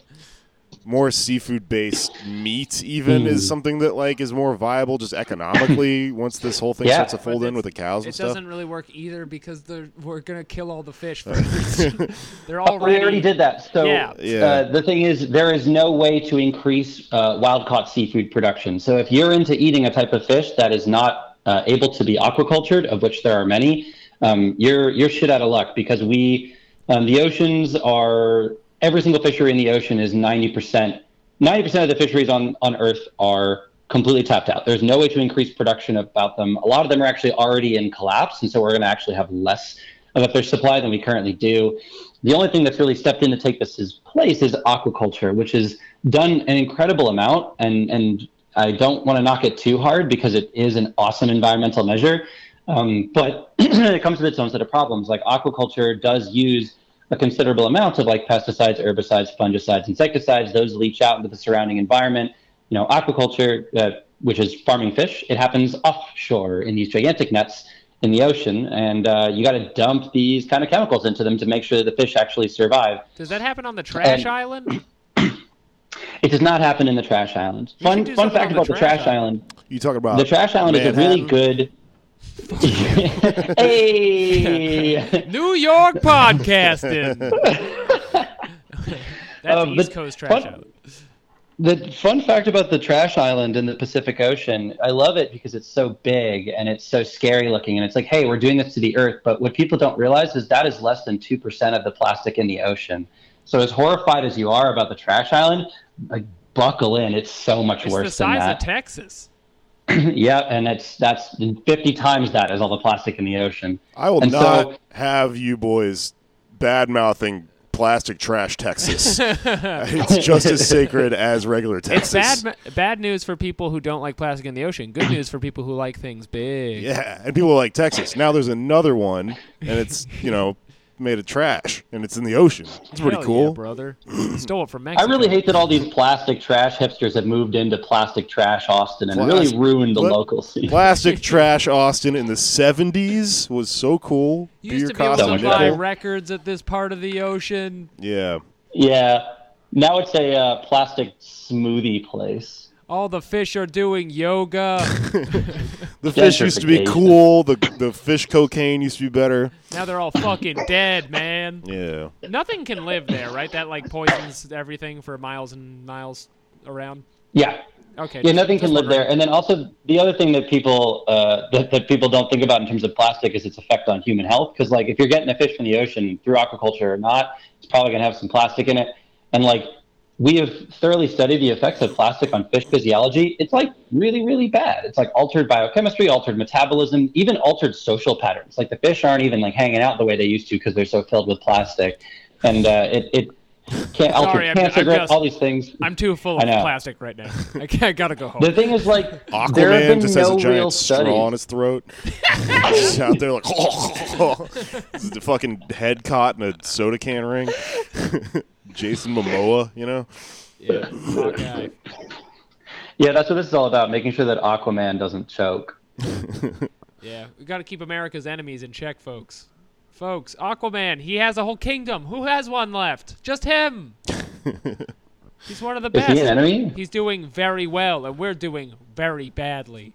more seafood based meat even is something that like is more viable just economically <coughs> once this whole thing Yeah. starts to fold But in with the cows and It stuff. doesn't really work either because they're, we're gonna kill all the fish <laughs> first. <laughs> they're already. We already did that. So Yeah. Yeah. Uh, the thing is, there is no way to increase uh, wild caught seafood production. So if you're into eating a type of fish that is not uh, able to be aquacultured, of which there are many, um, you're you're shit out of luck because we um, the oceans are every single fishery in the ocean is ninety percent. Ninety percent of the fisheries on on Earth are completely tapped out. There's no way to increase production about them. A lot of them are actually already in collapse, and so we're going to actually have less of a fish supply than we currently do. The only thing that's really stepped in to take this as place is aquaculture, which has done an incredible amount. And, and I don't want to knock it too hard because it is an awesome environmental measure. Um, but <clears throat> it comes with its own set of problems. Like aquaculture does use a considerable amount of like pesticides, herbicides, fungicides, insecticides. Those leach out into the surrounding environment. You know, aquaculture, uh, which is farming fish, it happens offshore in these gigantic nets in the ocean, and uh, you got to dump these kind of chemicals into them to make sure that the fish actually survive. Does that happen on the trash And- island? <clears throat> It does not happen in the trash island. You Fun fun fact on the about the trash trash island: you talk about the trash island is a really good. <laughs> hey, New York podcasting. <laughs> That's Um, East Coast trash fun- island. The fun fact about the trash island in the Pacific Ocean, I love it because it's so big and it's so scary looking. And it's like, hey, we're doing this to the earth. But what people don't realize is that is less than 2% of the plastic in the ocean. So, as horrified as you are about the trash island, like, buckle in. It's so much It's worse the size than of that. Texas. <clears throat> yeah, and it's that's 50 times that as all the plastic in the ocean. I will And not so- have you boys bad mouthing plastic trash Texas. <laughs> it's just as sacred as regular Texas. It's bad bad news for people who don't like plastic in the ocean. Good news for people who like things big. Yeah, and people like Texas. Now there's another one, and it's you know made of trash, and it's in the ocean. It's pretty Hell cool. yeah, brother. <clears throat> Stole it from Mexico. I really hate that all these plastic trash hipsters have moved into plastic trash Austin and Plas- really ruined the Pla- local scene. <laughs> <laughs> Plastic trash Austin in the '70s was so cool. You used Beer to be able cost a to buy nickel. records at this part of the ocean. Yeah. Yeah. Now it's a uh, plastic smoothie place. All the fish are doing yoga. <laughs> The fish used to be cool. The the fish cocaine used to be better. now they're all fucking dead, man. Yeah. Nothing can live there, right? That like poisons everything for miles and miles around. Yeah. Okay. Yeah, just- nothing just can live wondering. there. And then also the other thing that people uh, that, that people don't think about in terms of plastic is its effect on human health. Because like if you're getting a fish from the ocean through aquaculture or not, it's probably going to have some plastic in it. And like we have thoroughly studied the effects of plastic on fish physiology. It's like really, really bad. It's like altered biochemistry, altered metabolism, even altered social patterns. Like the fish aren't even like hanging out the way they used to because they're so filled with plastic. And uh, it, it can't alter Sorry, I'm- cancer I'm growth, just- all these things. I'm too full of plastic right now. I, can't, I gotta go home. The thing is, like, there have Aquaman been just has no a giant straw studies. on his throat. He's out there like, <laughs> this is the fucking head caught in a soda can ring. <laughs> Jason Momoa, you know. yeah. Hawkeye. Yeah, that's what this is all about, making sure that Aquaman doesn't choke. <laughs> Yeah, we got to keep America's enemies in check, folks. Folks, Aquaman, he has a whole kingdom. Who has one left? Just him. <laughs> He's one of the Is best. he an enemy? He's doing very well, and we're doing very badly.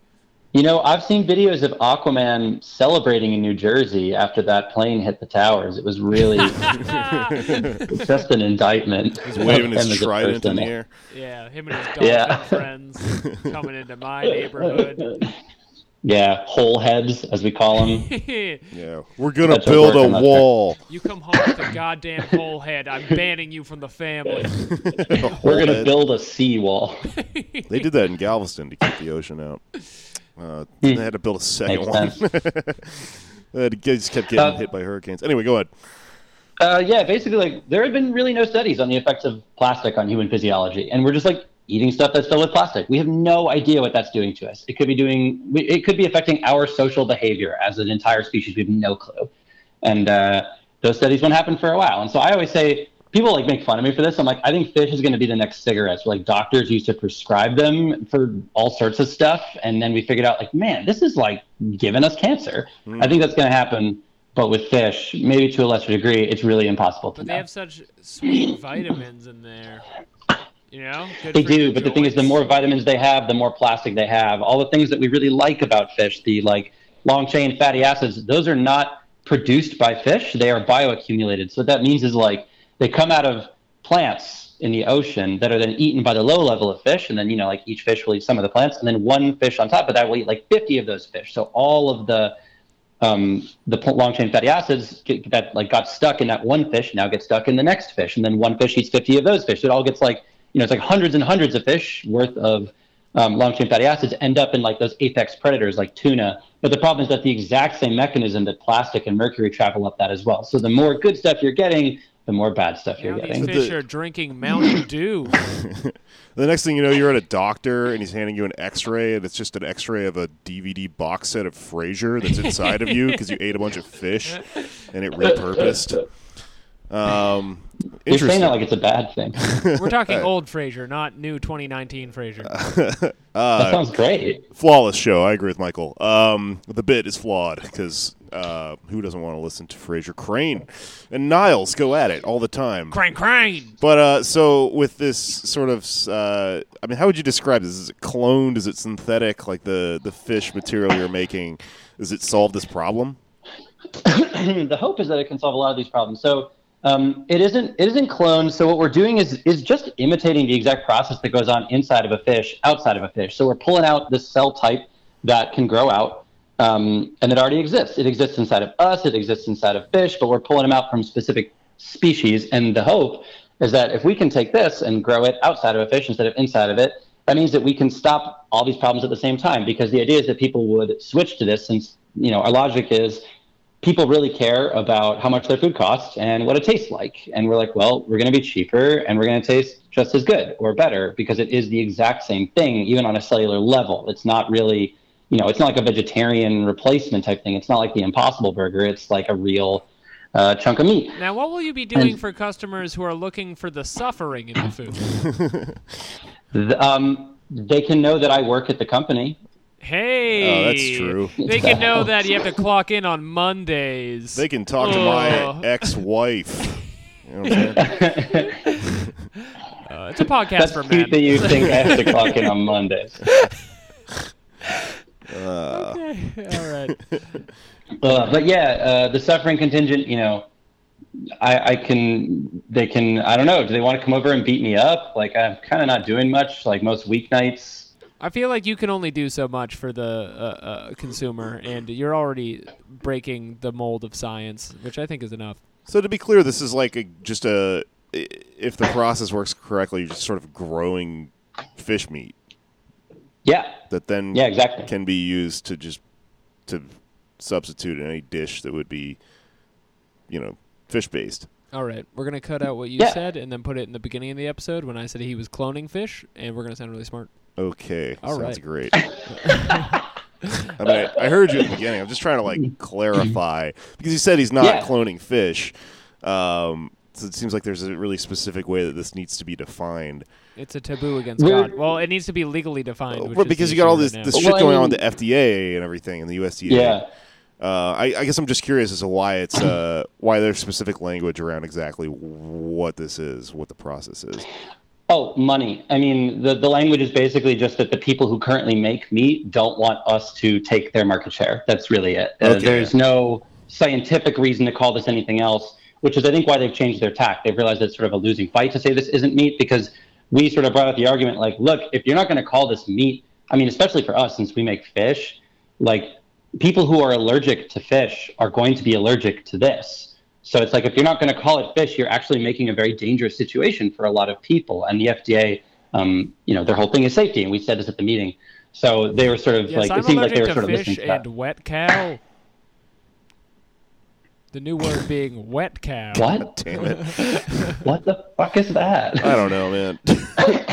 You know, I've seen videos of Aquaman celebrating in New Jersey after that plane hit the towers. It was really <laughs> <laughs> just an indictment. He's waving his him as a trident in the air. Yeah, him and his dolphin Yeah. friends coming into my neighborhood. Yeah, whole heads, as we call them. <laughs> Yeah, we're gonna That's build a on wall. you come home with a goddamn whole head. I'm <laughs> banning you from the family. <laughs> We're going to Head. build a seawall. They did that in Galveston to keep the ocean out. Uh, they had to build a second Makes one. sense. they just kept getting Uh, hit by hurricanes. Anyway, go ahead. Uh, yeah, basically, like there have been really no studies on the effects of plastic on human physiology, and we're just like eating stuff that's filled with plastic. We have no idea what that's doing to us. It could be doing, it could be affecting our social behavior as an entire species. We have no clue, and uh, those studies won't happen for a while. And so I always say, people like make fun of me for this. I'm like, I think fish is going to be the next cigarettes. Like doctors used to prescribe them for all sorts of stuff, and then we figured out, like, man, this is like giving us cancer. I think that's going to happen. But with fish, maybe to a lesser degree, it's really impossible to But know. they have such sweet vitamins in there. You know? Good They do, but the thing is, the more vitamins they have, the more plastic they have. All the things that we really like about fish, the like long chain fatty acids, those are not produced by fish. They are bioaccumulated. So what that means is like they come out of plants in the ocean that are then eaten by the low level of fish, and then you know like each fish will eat some of the plants, and then one fish on top of that will eat like 50 of those fish. So all of the um, the long chain fatty acids get, that like got stuck in that one fish now get stuck in the next fish, and then one fish eats 50 of those fish. So it all gets like you know it's like hundreds and hundreds of fish worth of um, long chain fatty acids end up in like those apex predators like tuna. But the problem is that the exact same mechanism that plastic and mercury travel up that as well. So the more good stuff you're getting, the more bad stuff you're Now these getting. fish are drinking Mountain <laughs> Dew. The next thing you know, you're at a doctor and he's handing you an X-ray, and it's just an X-ray of a DVD box set of Frasier that's inside of you because you <laughs> ate a bunch of fish and it repurposed. Um, You're saying interesting. that like it's a bad thing. <laughs> We're talking old Frasier, not new 2019 Frasier. <laughs> that sounds great. flawless show. I agree with Michael. Um, the bit is flawed because uh, who doesn't want to listen to Frasier Crane and Niles go at it all the time? Crane, crane. But uh, so with this sort of, uh, I mean, how would you describe this? Is it cloned? Is it synthetic? Like the the fish material you're making, does it solve this problem? <coughs> the hope is that it can solve a lot of these problems. So um, it isn't it isn't cloned. So what we're doing is is just imitating the exact process that goes on inside of a fish, outside of a fish. So we're pulling out this cell type that can grow out, um, and it already exists. It exists inside of us. It exists inside of fish, but we're pulling them out from specific species. And the hope is that if we can take this and grow it outside of a fish instead of inside of it, that means that we can stop all these problems at the same time. Because the idea is that people would switch to this, since you know our logic is people really care about how much their food costs and what it tastes like. And we're like, well, we're going to be cheaper and we're going to taste just as good or better because it is the exact same thing, even on a cellular level. It's not really, you know, it's not like a vegetarian replacement type thing. It's not like the Impossible Burger. It's like a real uh, chunk of meat. Now, what will you be doing And- for customers who are looking for the suffering in the food? <laughs> Th- Um, they can know that I work at the company. Hey, Oh, that's true. They can know that you have to clock in on Mondays. They can talk to my ex-wife. <laughs> You know what I'm saying? Uh, it's a podcast That's for cute men. that you think I have to clock in on Mondays. <laughs> Okay, all right. Uh, but yeah, uh, the suffering contingent, you know, I, I can, they can, I don't know, do they want to come over and beat me up? Like, I'm kind of not doing much, like most weeknights. I feel like you can only do so much for the uh, uh, consumer, and you're already breaking the mold of science, which I think is enough. So to be clear, this is like a, just a i- if the process works correctly, you're just sort of growing fish meat Yeah, that then yeah, exactly. can be used to just to substitute in any dish that would be, you know, fish based. All right, we're gonna cut out what you Yeah. said and then put it in the beginning of the episode when I said he was cloning fish, and we're gonna sound really smart. Okay, All sounds right. great. <laughs> I mean, I, I heard you at the beginning. I'm just trying to like <laughs> clarify because you said he's not Yeah. cloning fish. Um, so it seems like there's a really specific way that this needs to be defined. It's a taboo against We're- God. Well, it needs to be legally defined. Well, is because you got all this right this now. shit Well, I going on with the FDA and everything and the USDA. Yeah. Uh, I, I guess I'm just curious as to why it's uh, why there's specific language around exactly what this is, what the process is. Oh, money. I mean, the, the language is basically just that the people who currently make meat don't want us to take their market share. That's really it. Uh, there's no scientific reason to call this anything else, which is, I think, why they've changed their tack. They've realized it's sort of a losing fight to say this isn't meat because we sort of brought out the argument like, look, if you're not going to call this meat, I mean, especially for us, since we make fish, like people who are allergic to fish are going to be allergic to this. So it's like if you're not going to call it fish, you're actually making a very dangerous situation for a lot of people. And the FDA, um, you know, their whole thing is safety, and we said this at the meeting. So they were sort of Yes, like I'm it seemed like they were sort of to listening fish to that. and wet cow. The new word being wet cow. What? <laughs> Damn it! <laughs> What the fuck is that? I don't know, man.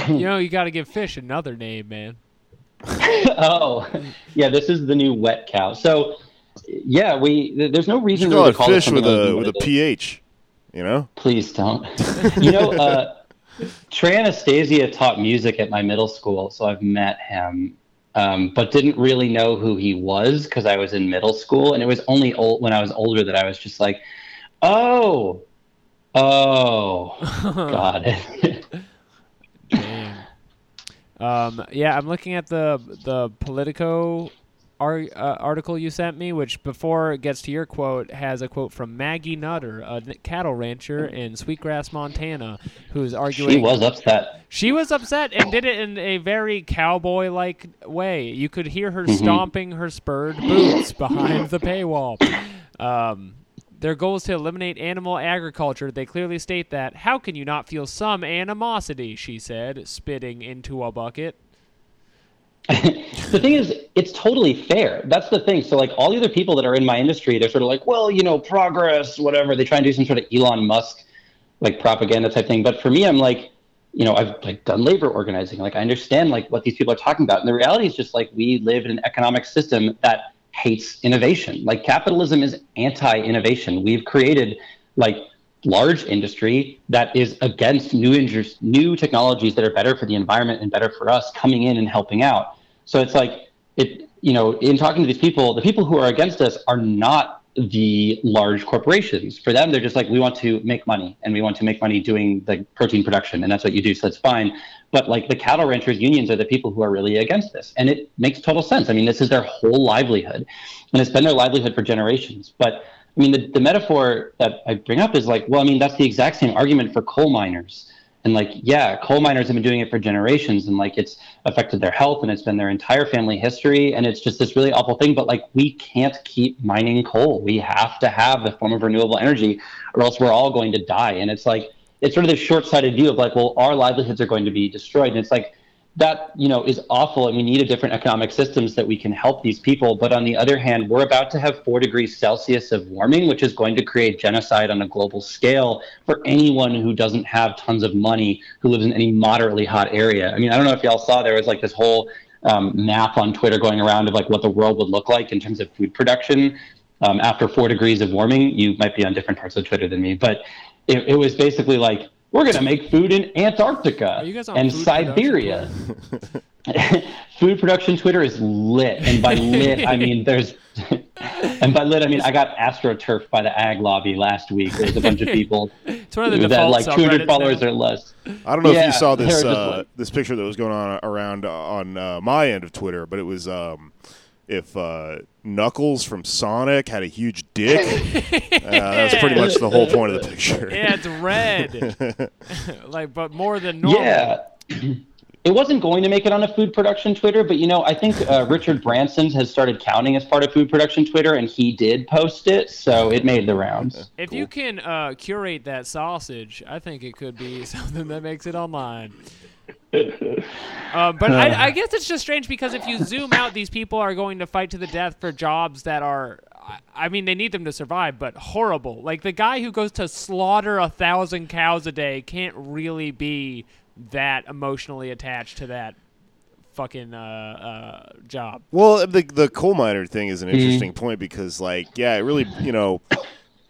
You know, you got to give fish another name, man. <laughs> oh, yeah, this is the new wet cow. So, yeah, we there's no You reason should really call to it call fish it with a with a pH. You know? Please don't. you know, uh, Trey Anastasio taught music at my middle school, so I've met him, um, but didn't really know who he was because I was in middle school, and it was only old, when I was older that I was just like, oh, oh, <laughs> got it. Damn. Um, yeah, I'm looking at the the Politico ar- uh, article you sent me, which before it gets to your quote has a quote from Maggie Nutter, a n- cattle rancher in Sweetgrass, Montana, who's arguing she was upset. She was upset and did it in a very cowboy like way. You could hear her Mm-hmm. stomping her spurred boots behind the paywall. Um, their goal is to eliminate animal agriculture. They clearly state that. How can you not feel some animosity? She said, spitting into a bucket. <laughs> the thing is, it's totally fair. That's the thing. So, like, all the other people that are in my industry, they're sort of like, well, you know, progress, whatever. They try and do some sort of Elon Musk, like, propaganda type thing. But for me, I'm like, you know, I've like done labor organizing. Like, I understand like what these people are talking about. And the reality is just like we live in an economic system that hates innovation. Like, capitalism is anti-innovation. We've created like large industry that is against new injus- new technologies that are better for the environment and better for us coming in and helping out. So it's like it you know in talking to these people, the people who are against us are not the large corporations. For them, they're just like we want to make money and we want to make money doing the protein production, and that's what you do. So that's fine. But like the cattle ranchers unions are the people who are really against this, and it makes total sense. I mean, this is their whole livelihood, and it's been their livelihood for generations. But I mean, the, the metaphor that I bring up is like, well, I mean, that's the exact same argument for coal miners. And like, yeah, coal miners have been doing it for generations and like it's affected their health and it's been their entire family history. And it's just this really awful thing. But like, we can't keep mining coal. We have to have a form of renewable energy or else we're all going to die. And it's like, it's sort of this short sighted view of like, well, our livelihoods are going to be destroyed. And it's like, that you know is awful and we need a different economic systems that we can help these people. But on the other hand we're about to have four degrees celsius of warming which is going to create genocide on a global scale for anyone who doesn't have tons of money who lives in any moderately hot area. I mean i don't know if y'all saw there was like this whole um, map on twitter going around of like what the world would look like in terms of food production. Um, after four degrees of warming, you might be on different parts of Twitter than me, but it, it was basically like, we're going to make food in Antarctica Are you guys on and food Siberia. <laughs> food production Twitter is lit, and by lit I mean there's, <laughs> and by lit I mean I got astroturfed by the ag lobby last week. There's a bunch of people It's one of the that like 200 followers now. or less. I don't know if you saw this uh, like- this picture that was going on around on uh, my end of Twitter, but it was um, if uh, Knuckles from Sonic had a huge dick. <laughs> uh, that's pretty much the whole point of the picture. Yeah, it's red. <laughs> like, but more than normal. Yeah. It wasn't going to make it on a food production Twitter, but you know, I think uh, Richard Branson has started counting as part of food production Twitter, and he did post it, so it made the rounds. <laughs> If you can uh, curate that sausage, I think it could be something that makes it online. Uh, but I, I guess it's just strange because if you zoom out, these people are going to fight to the death for jobs that are. I- I mean, they need them to survive, but horrible. Like the guy who goes to slaughter a thousand cows a day can't really be that emotionally attached to that fucking uh, uh, job. Well, the the coal miner thing is an interesting point because, like, yeah, it really, you know, it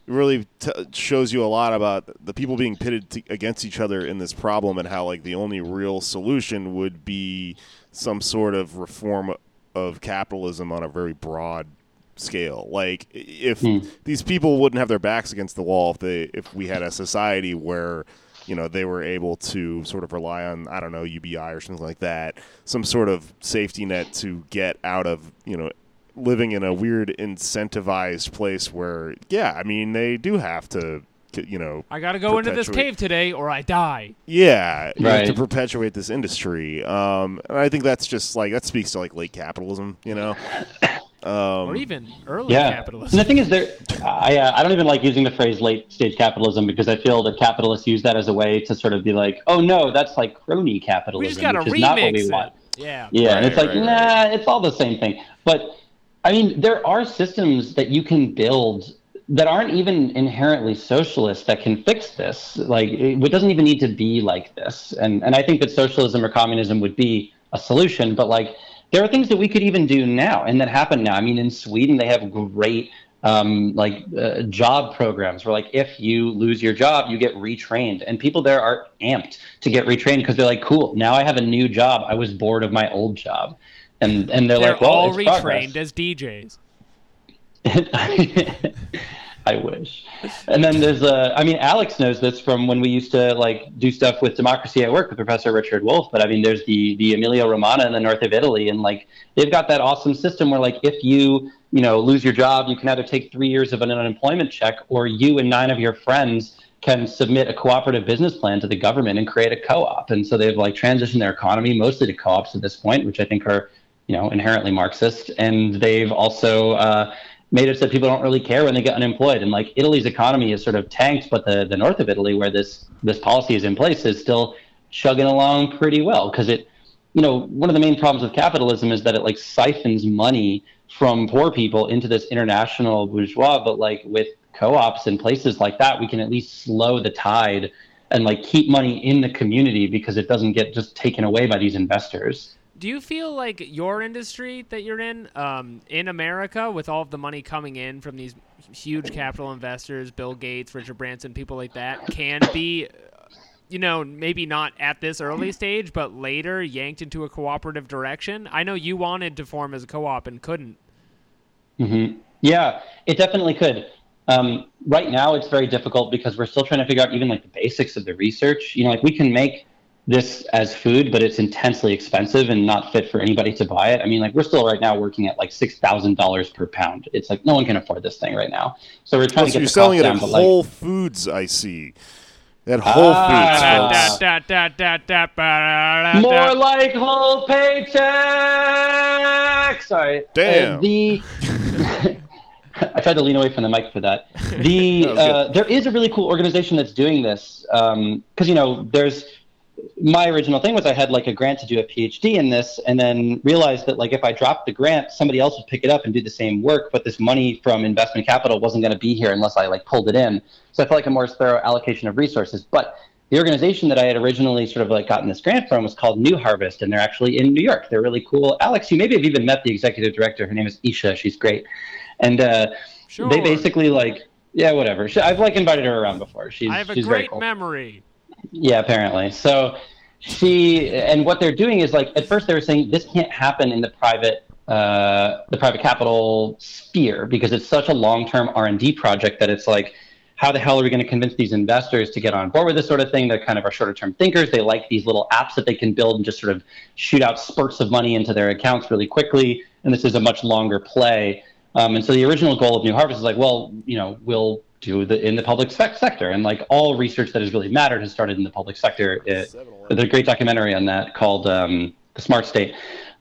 really t- shows you a lot about the people being pitted t- against each other in this problem and how, like, the only real solution would be some sort of reform of capitalism on a very broad scale. Like, if hmm. these people wouldn't have their backs against the wall if they if we had a society where you know they were able to sort of rely on I don't know UBI or something like that, some sort of safety net to get out of you know living in a weird incentivized place where yeah, I mean they do have to you know I gotta go into this cave today, or I die. yeah you to perpetuate this industry. Um, and I think that's just like that speaks to like late capitalism, you know. <coughs> Um, or even early Yeah. capitalism. And the thing is, there, I, uh, I don't even like using the phrase late stage capitalism because I feel that capitalists use that as a way to sort of be like, oh no, that's like crony capitalism, we just gotta which is not what we it. want. Yeah. Yeah, and it's like, right, nah, it's all the same thing. But I mean, there are systems that you can build that aren't even inherently socialist that can fix this. Like, it, doesn't even need to be like this. And and I think that socialism or communism would be a solution. But like, there are things that we could even do now and that happen now. I mean, in Sweden, they have great. Um, like uh, job programs where like if you lose your job you get retrained and people there are amped to get retrained because they're like cool now i have a new job i was bored of my old job and and they're, They're like well all it's progress. retrained as DJs. <laughs> I wish. And then there's uh, I mean, Alex knows this from when we used to like do stuff with Democracy at Work with Professor Richard Wolff. But I mean, there's the the Emilia Romagna in the north of Italy, and like they've got that awesome system where like if you you know lose your job, you can either take three years of an unemployment check, or you and nine of your friends can submit a cooperative business plan to the government and create a co-op. And so they've like transitioned their economy mostly to co-ops at this point, which I think are you know inherently Marxist. And they've also uh, made it so people don't really care when they get unemployed. And like Italy's economy is sort of tanked, but the, the north of Italy, where this this policy is in place, is still chugging along pretty well because it, you know, one of the main problems with capitalism is that it like siphons money from poor people into this international bourgeois. But like with co-ops and places like that, we can at least slow the tide and like keep money in the community because it doesn't get just taken away by these investors. Do you feel like your industry that you're in, um, in America, with all of the money coming in from these huge capital investors, Bill Gates, Richard Branson, people like that, can be, you know, maybe not at this early stage, but later yanked into a cooperative direction? I know you wanted to form as a co-op and couldn't. hmm Yeah, it definitely could. Um, right now, it's very difficult because we're still trying to figure out even like the basics of the research. You know, like we can make this as food, but it's intensely expensive and not fit for anybody to buy it. I mean, like we're still right now working at like six thousand dollars per pound. It's like no one can afford this thing right now. So we're trying Oh, to so get you're the selling it cost at down, but, like- Whole Foods, I see. At Whole Ah. Foods. Da, da, da, More like whole paycheck. Sorry. Damn. Uh, the <laughs> I tried to lean away from the mic for that. <laughs> The That uh, there is a really cool organization that's doing this because you know there's my original thing was I had like a grant to do a PhD in this, and then realized that like if I dropped the grant, somebody else would pick it up and do the same work, but this money from investment capital wasn't going to be here unless I like pulled it in. So I felt like a more thorough allocation of resources. But the organization that I had originally sort of like gotten this grant from was called New Harvest, and they're actually in New York. They're really cool. Alex, you maybe have even met the executive director. Her name is Isha. She's great, and uh, Sure. They basically like yeah, whatever. I've like invited her around before. She's I have a great cool. memory. Yeah, apparently. So she and what they're doing is like at first they were saying this can't happen in the private uh, the private capital sphere because it's such a long term R and D project that it's like how the hell are we going to convince these investors to get on board with this sort of thing? They're kind of our shorter term thinkers. They like these little apps that they can build and just sort of shoot out spurts of money into their accounts really quickly. And this is a much longer play. Um, and so the original goal of New Harvest is like, well, you know, we'll do the in the public sec- sector, and like all research that has really mattered has started in the public sector. It, there's a great documentary on that called um, "The Smart State."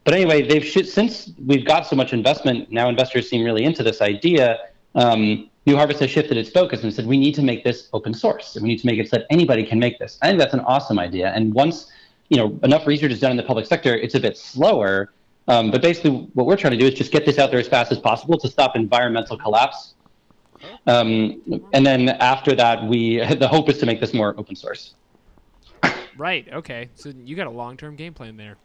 But anyway, they've since we've got so much investment now, investors seem really into this idea. Um, New Harvest has shifted its focus and said we need to make this open source, and we need to make it so that anybody can make this. I think that's an awesome idea. And once you know enough research is done in the public sector, it's a bit slower. Um, but basically, what we're trying to do is just get this out there as fast as possible to stop environmental collapse. Um, and then after that, we <laughs> the hope is to make this more open source. Right. Okay. So you got a long-term game plan there.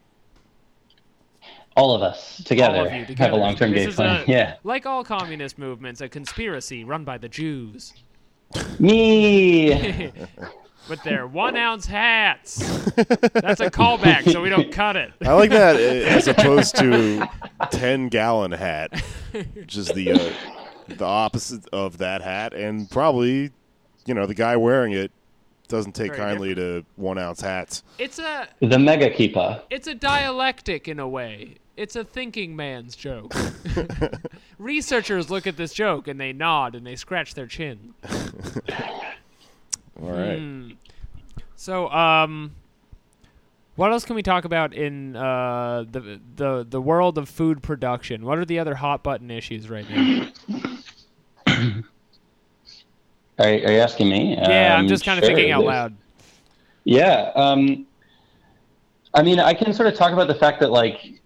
All of us together, All of you have a long-term game plan. a- yeah, Like all communist movements, a conspiracy run by the Jews me. <laughs> with their one-ounce hats. That's a callback, so we don't cut it. I like that uh, as opposed to <laughs> ten gallon hat, which is the uh, the opposite of that hat, and probably you know the guy wearing it doesn't take Very kindly to one ounce hats. It's a the mega keeper. it's a dialectic in a way. It's a thinking man's joke. <laughs> Researchers look at this joke and they nod and they scratch their chin. <laughs> All right. Hmm. So, um, what else can we talk about in uh, the the the world of food production? What are the other hot button issues right now? <laughs> Are, are you asking me? yeah, I'm Um, just kind of sure, thinking out loud. Yeah. Um, I mean, I can sort of talk about the fact that like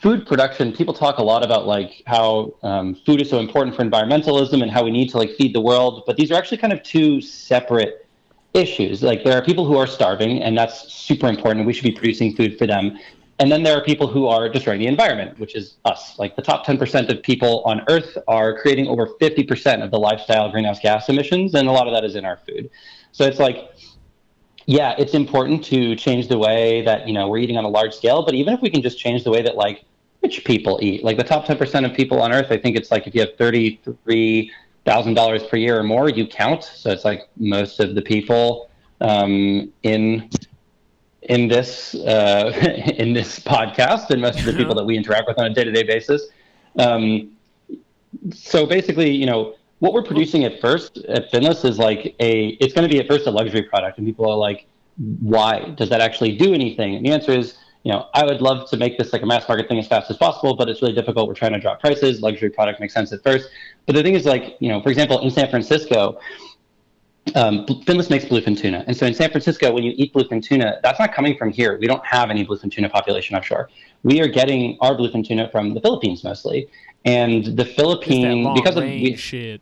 food production, people talk a lot about like how um, food is so important for environmentalism and how we need to like feed the world, but these are actually kind of two separate issues. Like there are people who are starving, and that's super important. We should be producing food for them. And then there are people who are destroying the environment, which is us. Like the top 10% of people on Earth are creating over 50% of the lifestyle greenhouse gas emissions, and a lot of that is in our food. So it's like, yeah, it's important to change the way that you know we're eating on a large scale. But even if we can just change the way that like rich people eat, like the top 10% of people on Earth, I think it's like if you have 33 thousand dollars per year or more, you count. So it's like most of the people um, in in this uh, <laughs> in this podcast and most of the people that we interact with on a day to day basis. Um, so basically, you know, what we're producing at first at Finless is like a it's going to be at first a luxury product, and people are like, why does that actually do anything? And the answer is. You know, I would love to make this like a mass market thing as fast as possible, but it's really difficult. We're trying to drop prices. Luxury product makes sense at first, but the thing is, like, you know, for example, in San Francisco, um, Finless makes bluefin tuna. And so in San Francisco, when you eat bluefin tuna, that's not coming from here. We don't have any bluefin tuna population offshore. We are getting our bluefin tuna from the Philippines mostly. And the It's that Philippine, because of we, shit.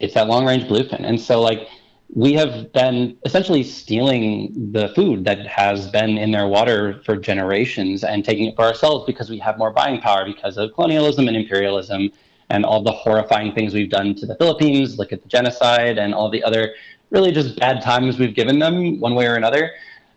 it's that long range bluefin. And so like we have been essentially stealing the food that has been in their water for generations and taking it for ourselves because we have more buying power because of colonialism and imperialism and all the horrifying things we've done to the Philippines, look at the genocide and all the other really just bad times we've given them one way or another.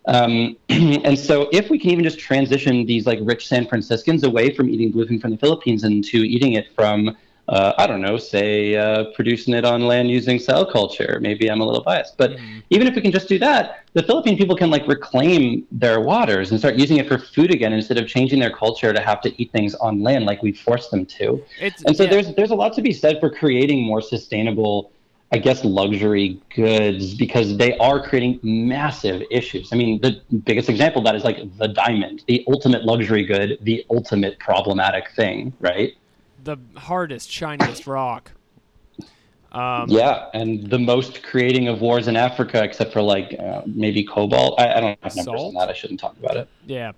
Um, <clears throat> and so if we can even just transition these like rich San Franciscans away from eating bluefin from the Philippines into eating it from uh, I don't know, say uh, producing it on land using cell culture. Maybe I'm a little biased, but even if we can just do that, the Philippine people can like reclaim their waters and start using it for food again instead of changing their culture to have to eat things on land like we forced them to. It's, And so yeah. there's there's a lot to be said for creating more sustainable, I guess, luxury goods because they are creating massive issues. I mean, the biggest example of that is like the diamond, the ultimate luxury good, the ultimate problematic thing, right? The hardest, shiniest rock. Um, Yeah, and the most creating of wars in Africa, except for like uh, maybe cobalt. I, I don't have numbers Salt? on that. I shouldn't talk about it. Yeah.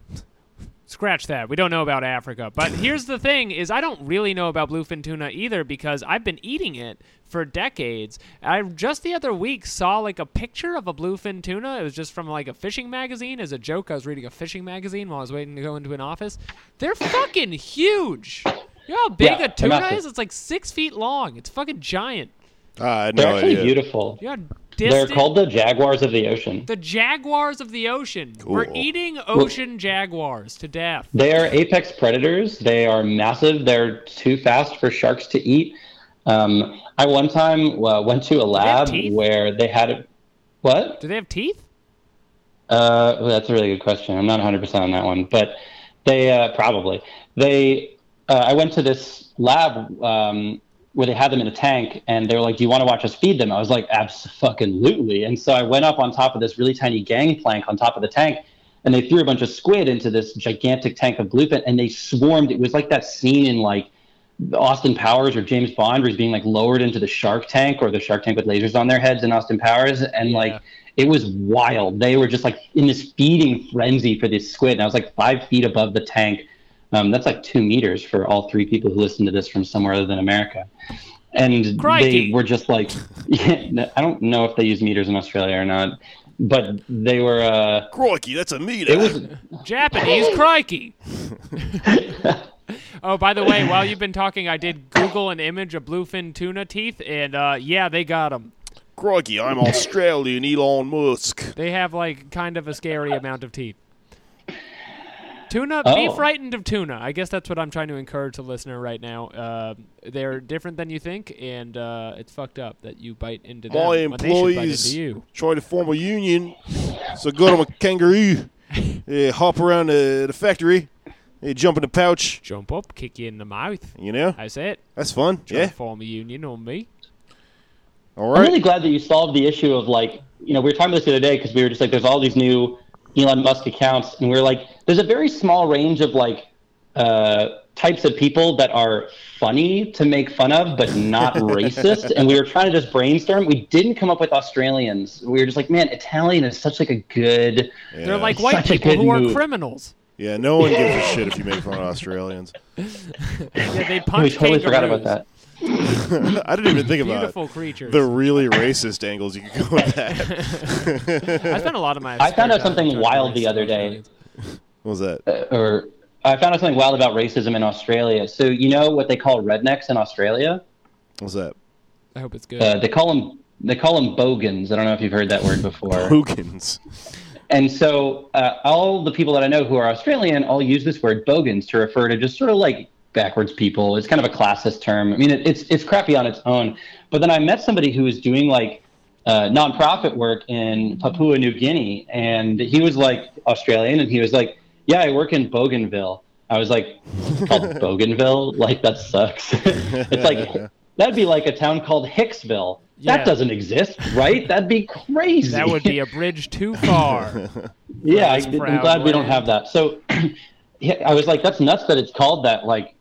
Scratch that. We don't know about Africa. But here's the thing is I don't really know about bluefin tuna either because I've been eating it for decades. I just the other week saw like a picture of a bluefin tuna. It was just from like a fishing magazine. As a joke, I was reading a fishing magazine while I was waiting to go into an office. They're fucking huge. You know how big Yeah, a tuna massive. is? It's like six feet long. It's fucking giant. Ah, I had They're actually idea. beautiful. You know They're called the jaguars of the ocean. the jaguars of the ocean. We're eating ocean jaguars to death. They are apex predators. They are massive. They're too fast for sharks to eat. Um, I one time uh, went to a lab teeth? where they had a, what? Do they have teeth? Uh, well, that's a really good question. I'm not 100% on that one, but they uh, probably they. Uh, I went to this lab um, where they had them in a tank, and they were like, "Do you want to watch us feed them?" I was like, "Absolutely!" And so I went up on top of this really tiny gangplank on top of the tank, and they threw a bunch of squid into this gigantic tank of bluefin, and they swarmed. It was like that scene in like Austin Powers or James Bond, where he's being like lowered into the shark tank or the shark tank with lasers on their heads in Austin Powers, and Yeah. like it was wild. They were just like in this feeding frenzy for this squid, and I was like five feet above the tank. Um, that's like two meters for all three people who listen to this from somewhere other than America. And Crikey. they were just like, <laughs> yeah, I don't know if they use meters in Australia or not, but they were. Uh, Crikey, that's a meter. it was <laughs> Japanese crikey. <laughs> oh, by the way, while you've been talking, I did Google an image of bluefin tuna teeth, and uh, yeah, they got them. Crikey, I'm Australian Elon Musk. They have like kind of a scary amount of teeth. Tuna, be Oh. frightened of tuna. I guess that's what I'm trying to encourage the listener right now. Uh, they're different than you think, and uh, it's fucked up that you bite into them My when they bite employees into you. try to form a union, so go to a kangaroo, <laughs> yeah, hop around the, the factory, yeah, jump in the pouch, Jump up, kick you in the mouth. you know? I say it. That's fun. Try Yeah. to form a union on me. All I'm really glad that you solved the issue of like, you know, we were talking about this the other day because we were just like, there's all these new Elon Musk accounts, and we are like, there's a very small range of like uh, types of people that are funny to make fun of, but not <laughs> racist. And we were trying to just brainstorm. We didn't come up with Australians. We were just like, man, Italian is such like a good. Yeah. They're like white people good who are move. criminals. Yeah, no one gives a <laughs> shit if you make fun of Australians. Yeah, they punch. <laughs> We punch totally forgot about that. I didn't even think about Beautiful creatures. the really racist angles you could go with that. I spent a lot of my. I found out something wild the other day. Australians. what was that? Uh, or I found out something wild about racism in Australia. So you know what they call rednecks in Australia? What was that? I hope it's good. Uh, they call them they call them bogans. I don't know if you've heard that word before. <laughs> bogans. and so uh, all the people that I know who are Australian all use this word bogans to refer to just sort of like backwards people. It's kind of a classist term. I mean, it, it's it's crappy on its own. But then I met somebody who was doing like uh, nonprofit work in Papua New Guinea, and he was like Australian, and he was like, "Yeah, I work in Bougainville." I was like, called <laughs> Bougainville? Like that sucks." <laughs> it's like that'd be like a town called Hicksville. Yeah. That doesn't exist, right? That'd be crazy. that would be a bridge too far. <laughs> yeah, I, I'm proud glad we don't have that. So <clears throat> yeah, I was like, that's nuts that it's called that. Like,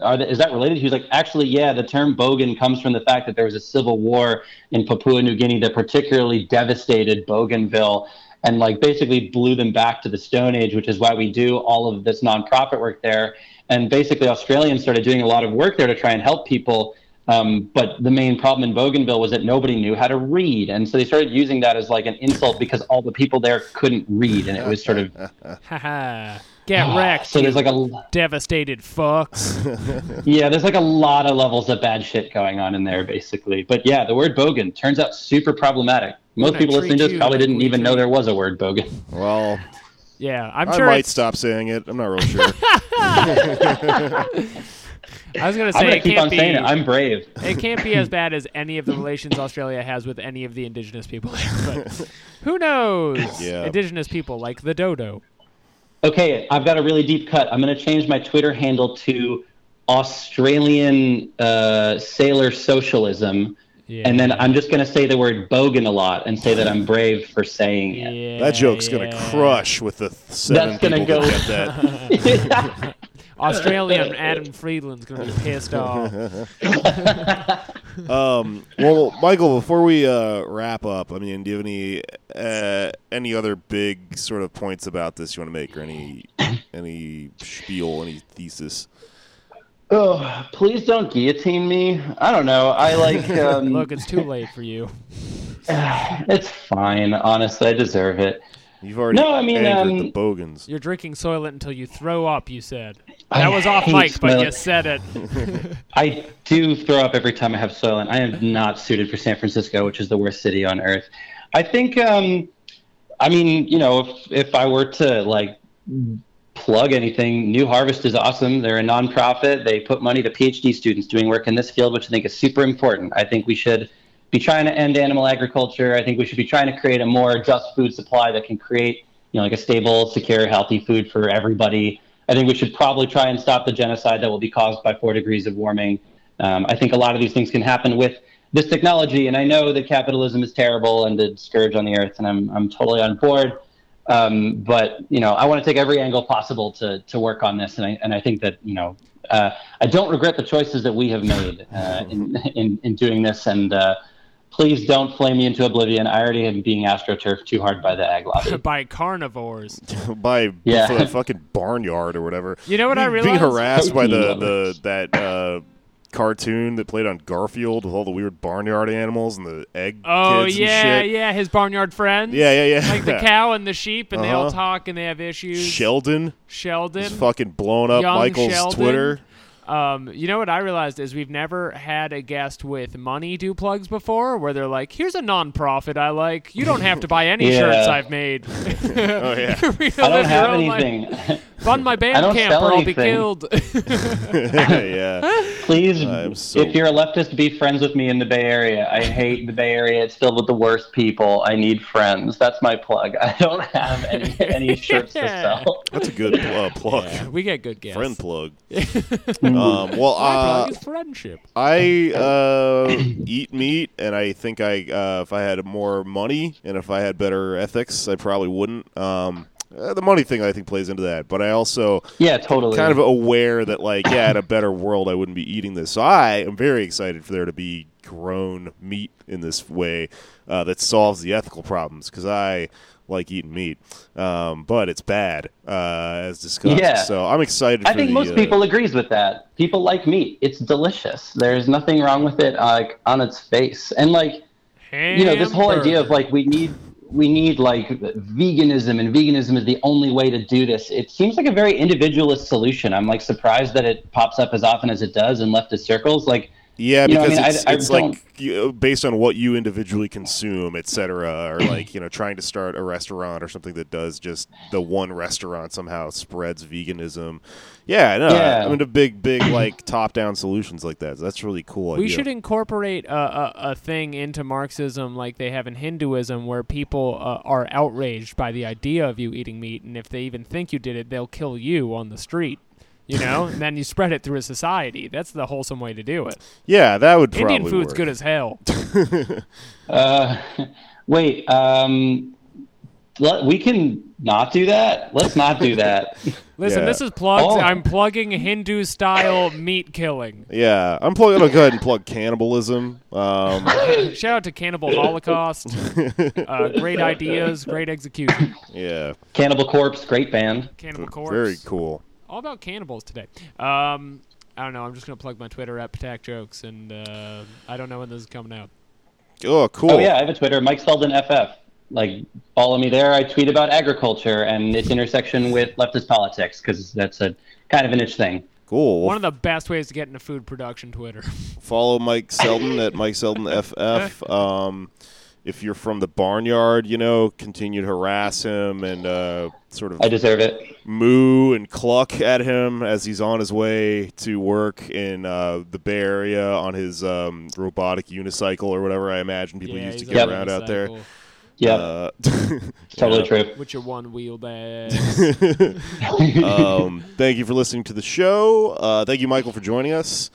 are they, is that related? He was like, actually, yeah, the term bogan comes from the fact that there was a civil war in Papua New Guinea that particularly devastated Bougainville and like basically blew them back to the Stone Age, which is why we do all of this nonprofit work there. And basically, Australians started doing a lot of work there to try and help people. Um, but the main problem in Bougainville was that nobody knew how to read, and so they started using that as like an insult because all the people there couldn't read, and it was sort of <laughs> Haha. Get ah, wrecked. so there's like a devastated fucks. <laughs> yeah, there's like a lot of levels of bad shit going on in there, basically. But yeah, the word bogan turns out super problematic. Most people listening to this probably didn't we even know there was a word bogan. Well, Yeah, I'm sure I might it's- stop saying it. I'm not real sure. <laughs> I was gonna I'm say gonna it keep can't on be. saying it. I'm brave. it can't be as <laughs> bad as any of the relations Australia has with any of the indigenous people there. But who knows? Yeah. Indigenous people like the dodo. Okay, I've got a really deep cut. I'm going to change my Twitter handle to Australian uh, Sailor Socialism. Yeah. And then I'm just going to say the word bogan a lot and say that I'm brave for saying it. Yeah, that joke's gonna crush with the seven That's gonna people go- that get that. <laughs> Australian Adam Friedland's gonna be pissed off. <laughs> Um, well, Michael, before we uh, wrap up, I mean, do you have any uh, any other big sort of points about this you want to make, or any any spiel, any thesis? Oh, please don't guillotine me. I don't know. I <laughs> like. Um, Look, it's too late for you. <sighs> It's fine. Honestly, I deserve it. You've already No, I mean, um, the bogans. You're drinking Soylent until you throw up. You said I that was off mic, but you said it. <laughs> I do throw up every time I have Soylent. I am not suited for San Francisco, which is the worst city on earth. I think, um, I mean, you know, if if I were to like plug anything, New Harvest is awesome. They're a nonprofit. They put money to PhD students doing work in this field, which I think is super important. I think we should be trying to end animal agriculture. I think we should be trying to create a more just food supply that can create, you know, like a stable, secure, healthy food for everybody. I think we should probably try and stop the genocide that will be caused by four degrees of warming. Um, I think a lot of these things can happen with this technology, and I know that capitalism is terrible and a scourge on the earth, and I'm I'm totally on board. Um, but you know, I want to take every angle possible to to work on this, and I and I think that you know, uh, I don't regret the choices that we have made uh, in, in in doing this, and uh, please don't flame me into oblivion. I already am being astroturfed too hard by the ag lobby. <laughs> by carnivores. <laughs> by Yeah. for the fucking barnyard or whatever. You know what I really Being realized? harassed by the, the that uh, cartoon that played on Garfield with all the weird barnyard animals and the egg Oh kids yeah, and shit. yeah, his barnyard friends. Yeah, yeah, yeah. Like the <laughs> cow and the sheep, and they all Uh-huh. talk and they have issues. Sheldon Sheldon. is fucking blown up Young Michael's Sheldon. Twitter. Um, you know what I realized is we've never had a guest with money do plugs before, where they're like, "Here's a non-profit I like. You don't have to buy any <laughs> Yeah. shirts I've made. <laughs> Oh yeah. <laughs> I I don't have anything. Fund my band camp or I'll be killed. <laughs> <laughs> yeah. Please, so- if you're a leftist, be friends with me in the Bay Area. I hate the Bay Area. It's filled with the worst people. I need friends. That's my plug. I don't have any, any <laughs> shirts to sell. That's a good uh, plug. we get good guests. Friend plug. um, well, My uh, plug is friendship. I uh, <clears throat> eat meat, and I think I, uh, if I had more money and if I had better ethics, I probably wouldn't. Um, uh, the money thing, I think, plays into that. But I also Yeah, totally. kind of aware that, like, yeah, in a better world, I wouldn't be eating this. So I am very excited for there to be grown meat in this way uh, that solves the ethical problems because I like eating meat, um, but it's bad uh, as discussed. Yeah. So I'm excited. I think the, most uh, people agrees with that. People like meat. It's delicious. There's nothing wrong with it, uh, like on its face. And like, you know, this whole idea of like we need we need like veganism and veganism is the only way to do this. It seems like a very individualist solution. I'm like surprised that it pops up as often as it does in leftist circles. Like, Yeah, You know, I because mean, it's, I it's like you, based on what you individually consume, et cetera, or like you know trying to start a restaurant or something that does just the one restaurant somehow spreads veganism. Yeah, no, Yeah. I'm into big, big like <coughs> top-down solutions like that. So that's really cool. We idea. should incorporate a, a, a thing into Marxism like they have in Hinduism, where people uh, are outraged by the idea of you eating meat, and if they even think you did it, they'll kill you on the street. You know, <laughs> and then you spread it through a society. That's the wholesome way to do it. Yeah, that would probably Indian food's work. good as hell. <laughs> uh, <laughs> wait, um, we can not do that. Let's not do that. <laughs> Listen, Yeah. this is plugs. Oh. I'm plugging Hindu style meat killing. Yeah, I'm plugging. I'll go ahead and plug cannibalism. Um, <laughs> Shout out to Cannibal Holocaust. <laughs> Uh, great ideas, great execution. yeah, Cannibal Corpse, great band. Cannibal Corpse. very cool. all about cannibals today. Um, I don't know. I'm just gonna plug my Twitter at Patak Jokes, and uh, I don't know when this is coming out. Oh, cool. Oh yeah, I have a Twitter, Mike Selden FF. Like, follow me there. I tweet about agriculture and its intersection with leftist politics because that's a kind of a niche thing. Cool. One of the best ways to get into food production. Twitter. <laughs> follow Mike Selden at Mike Selden FF. <laughs> Um, if you're from the barnyard, you know, continue to harass him and uh, sort of I deserve it. moo and cluck at him as he's on his way to work in uh, the Bay Area on his um, robotic unicycle or whatever I imagine people yeah, used to get on a around out there. Motorcycle Yeah, Uh, <laughs> totally yeah. true. With your one wheeled ass. <laughs> um, <laughs> thank you for listening to the show. Uh, thank you, Michael, for joining us.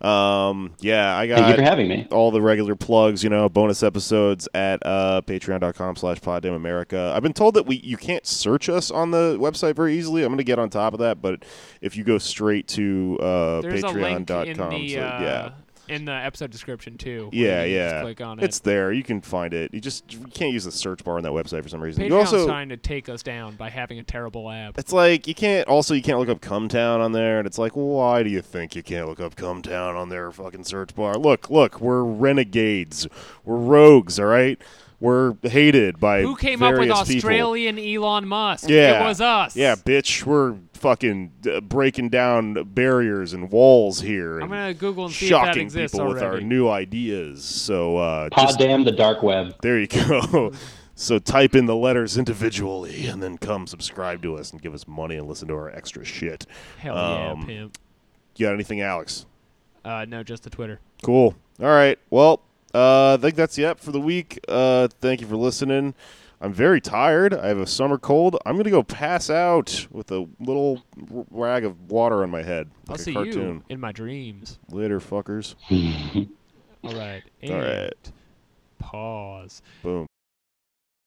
Um, yeah, I got Thank you for having me. all the regular plugs, you know, bonus episodes at uh, patreon.com slash poddamnamerica. I've been told that we you can't search us on the website very easily. I'm going to get on top of that, but if you go straight to uh, There's a link in patreon.com, the so, uh, yeah. In the episode description too. Yeah, you can just yeah. Click on it. It's there. You can find it. You just you can't use the search bar on that website for some reason. you also trying to take us down by having a terrible app. it's like you can't also you can't look up Cumtown on there and it's like why do you think you can't look up Cumtown on their fucking search bar? Look, look, we're renegades. We're rogues, all right? We're hated by Who came up with various people. Australian Elon Musk? Yeah. It was us. Yeah, bitch, we're fucking uh, breaking down barriers and walls here. I'm and gonna Google and see if that shocking exists people with our already. new ideas. So uh, Pod just damn the dark web. there you go. <laughs> so type in the letters individually and then come subscribe to us and give us money and listen to our extra shit. Hell yeah, Um, pimp. You got anything, Alex? Uh, no, just the Twitter. Cool. All right. Well, uh, I think that's it for the week. Uh, thank you for listening. I'm very tired. I have a summer cold. I'm gonna go pass out with a little rag of water on my head, I'll see cartoon. you in my dreams. Later, fuckers. <laughs> All right. All right. Pause. Boom.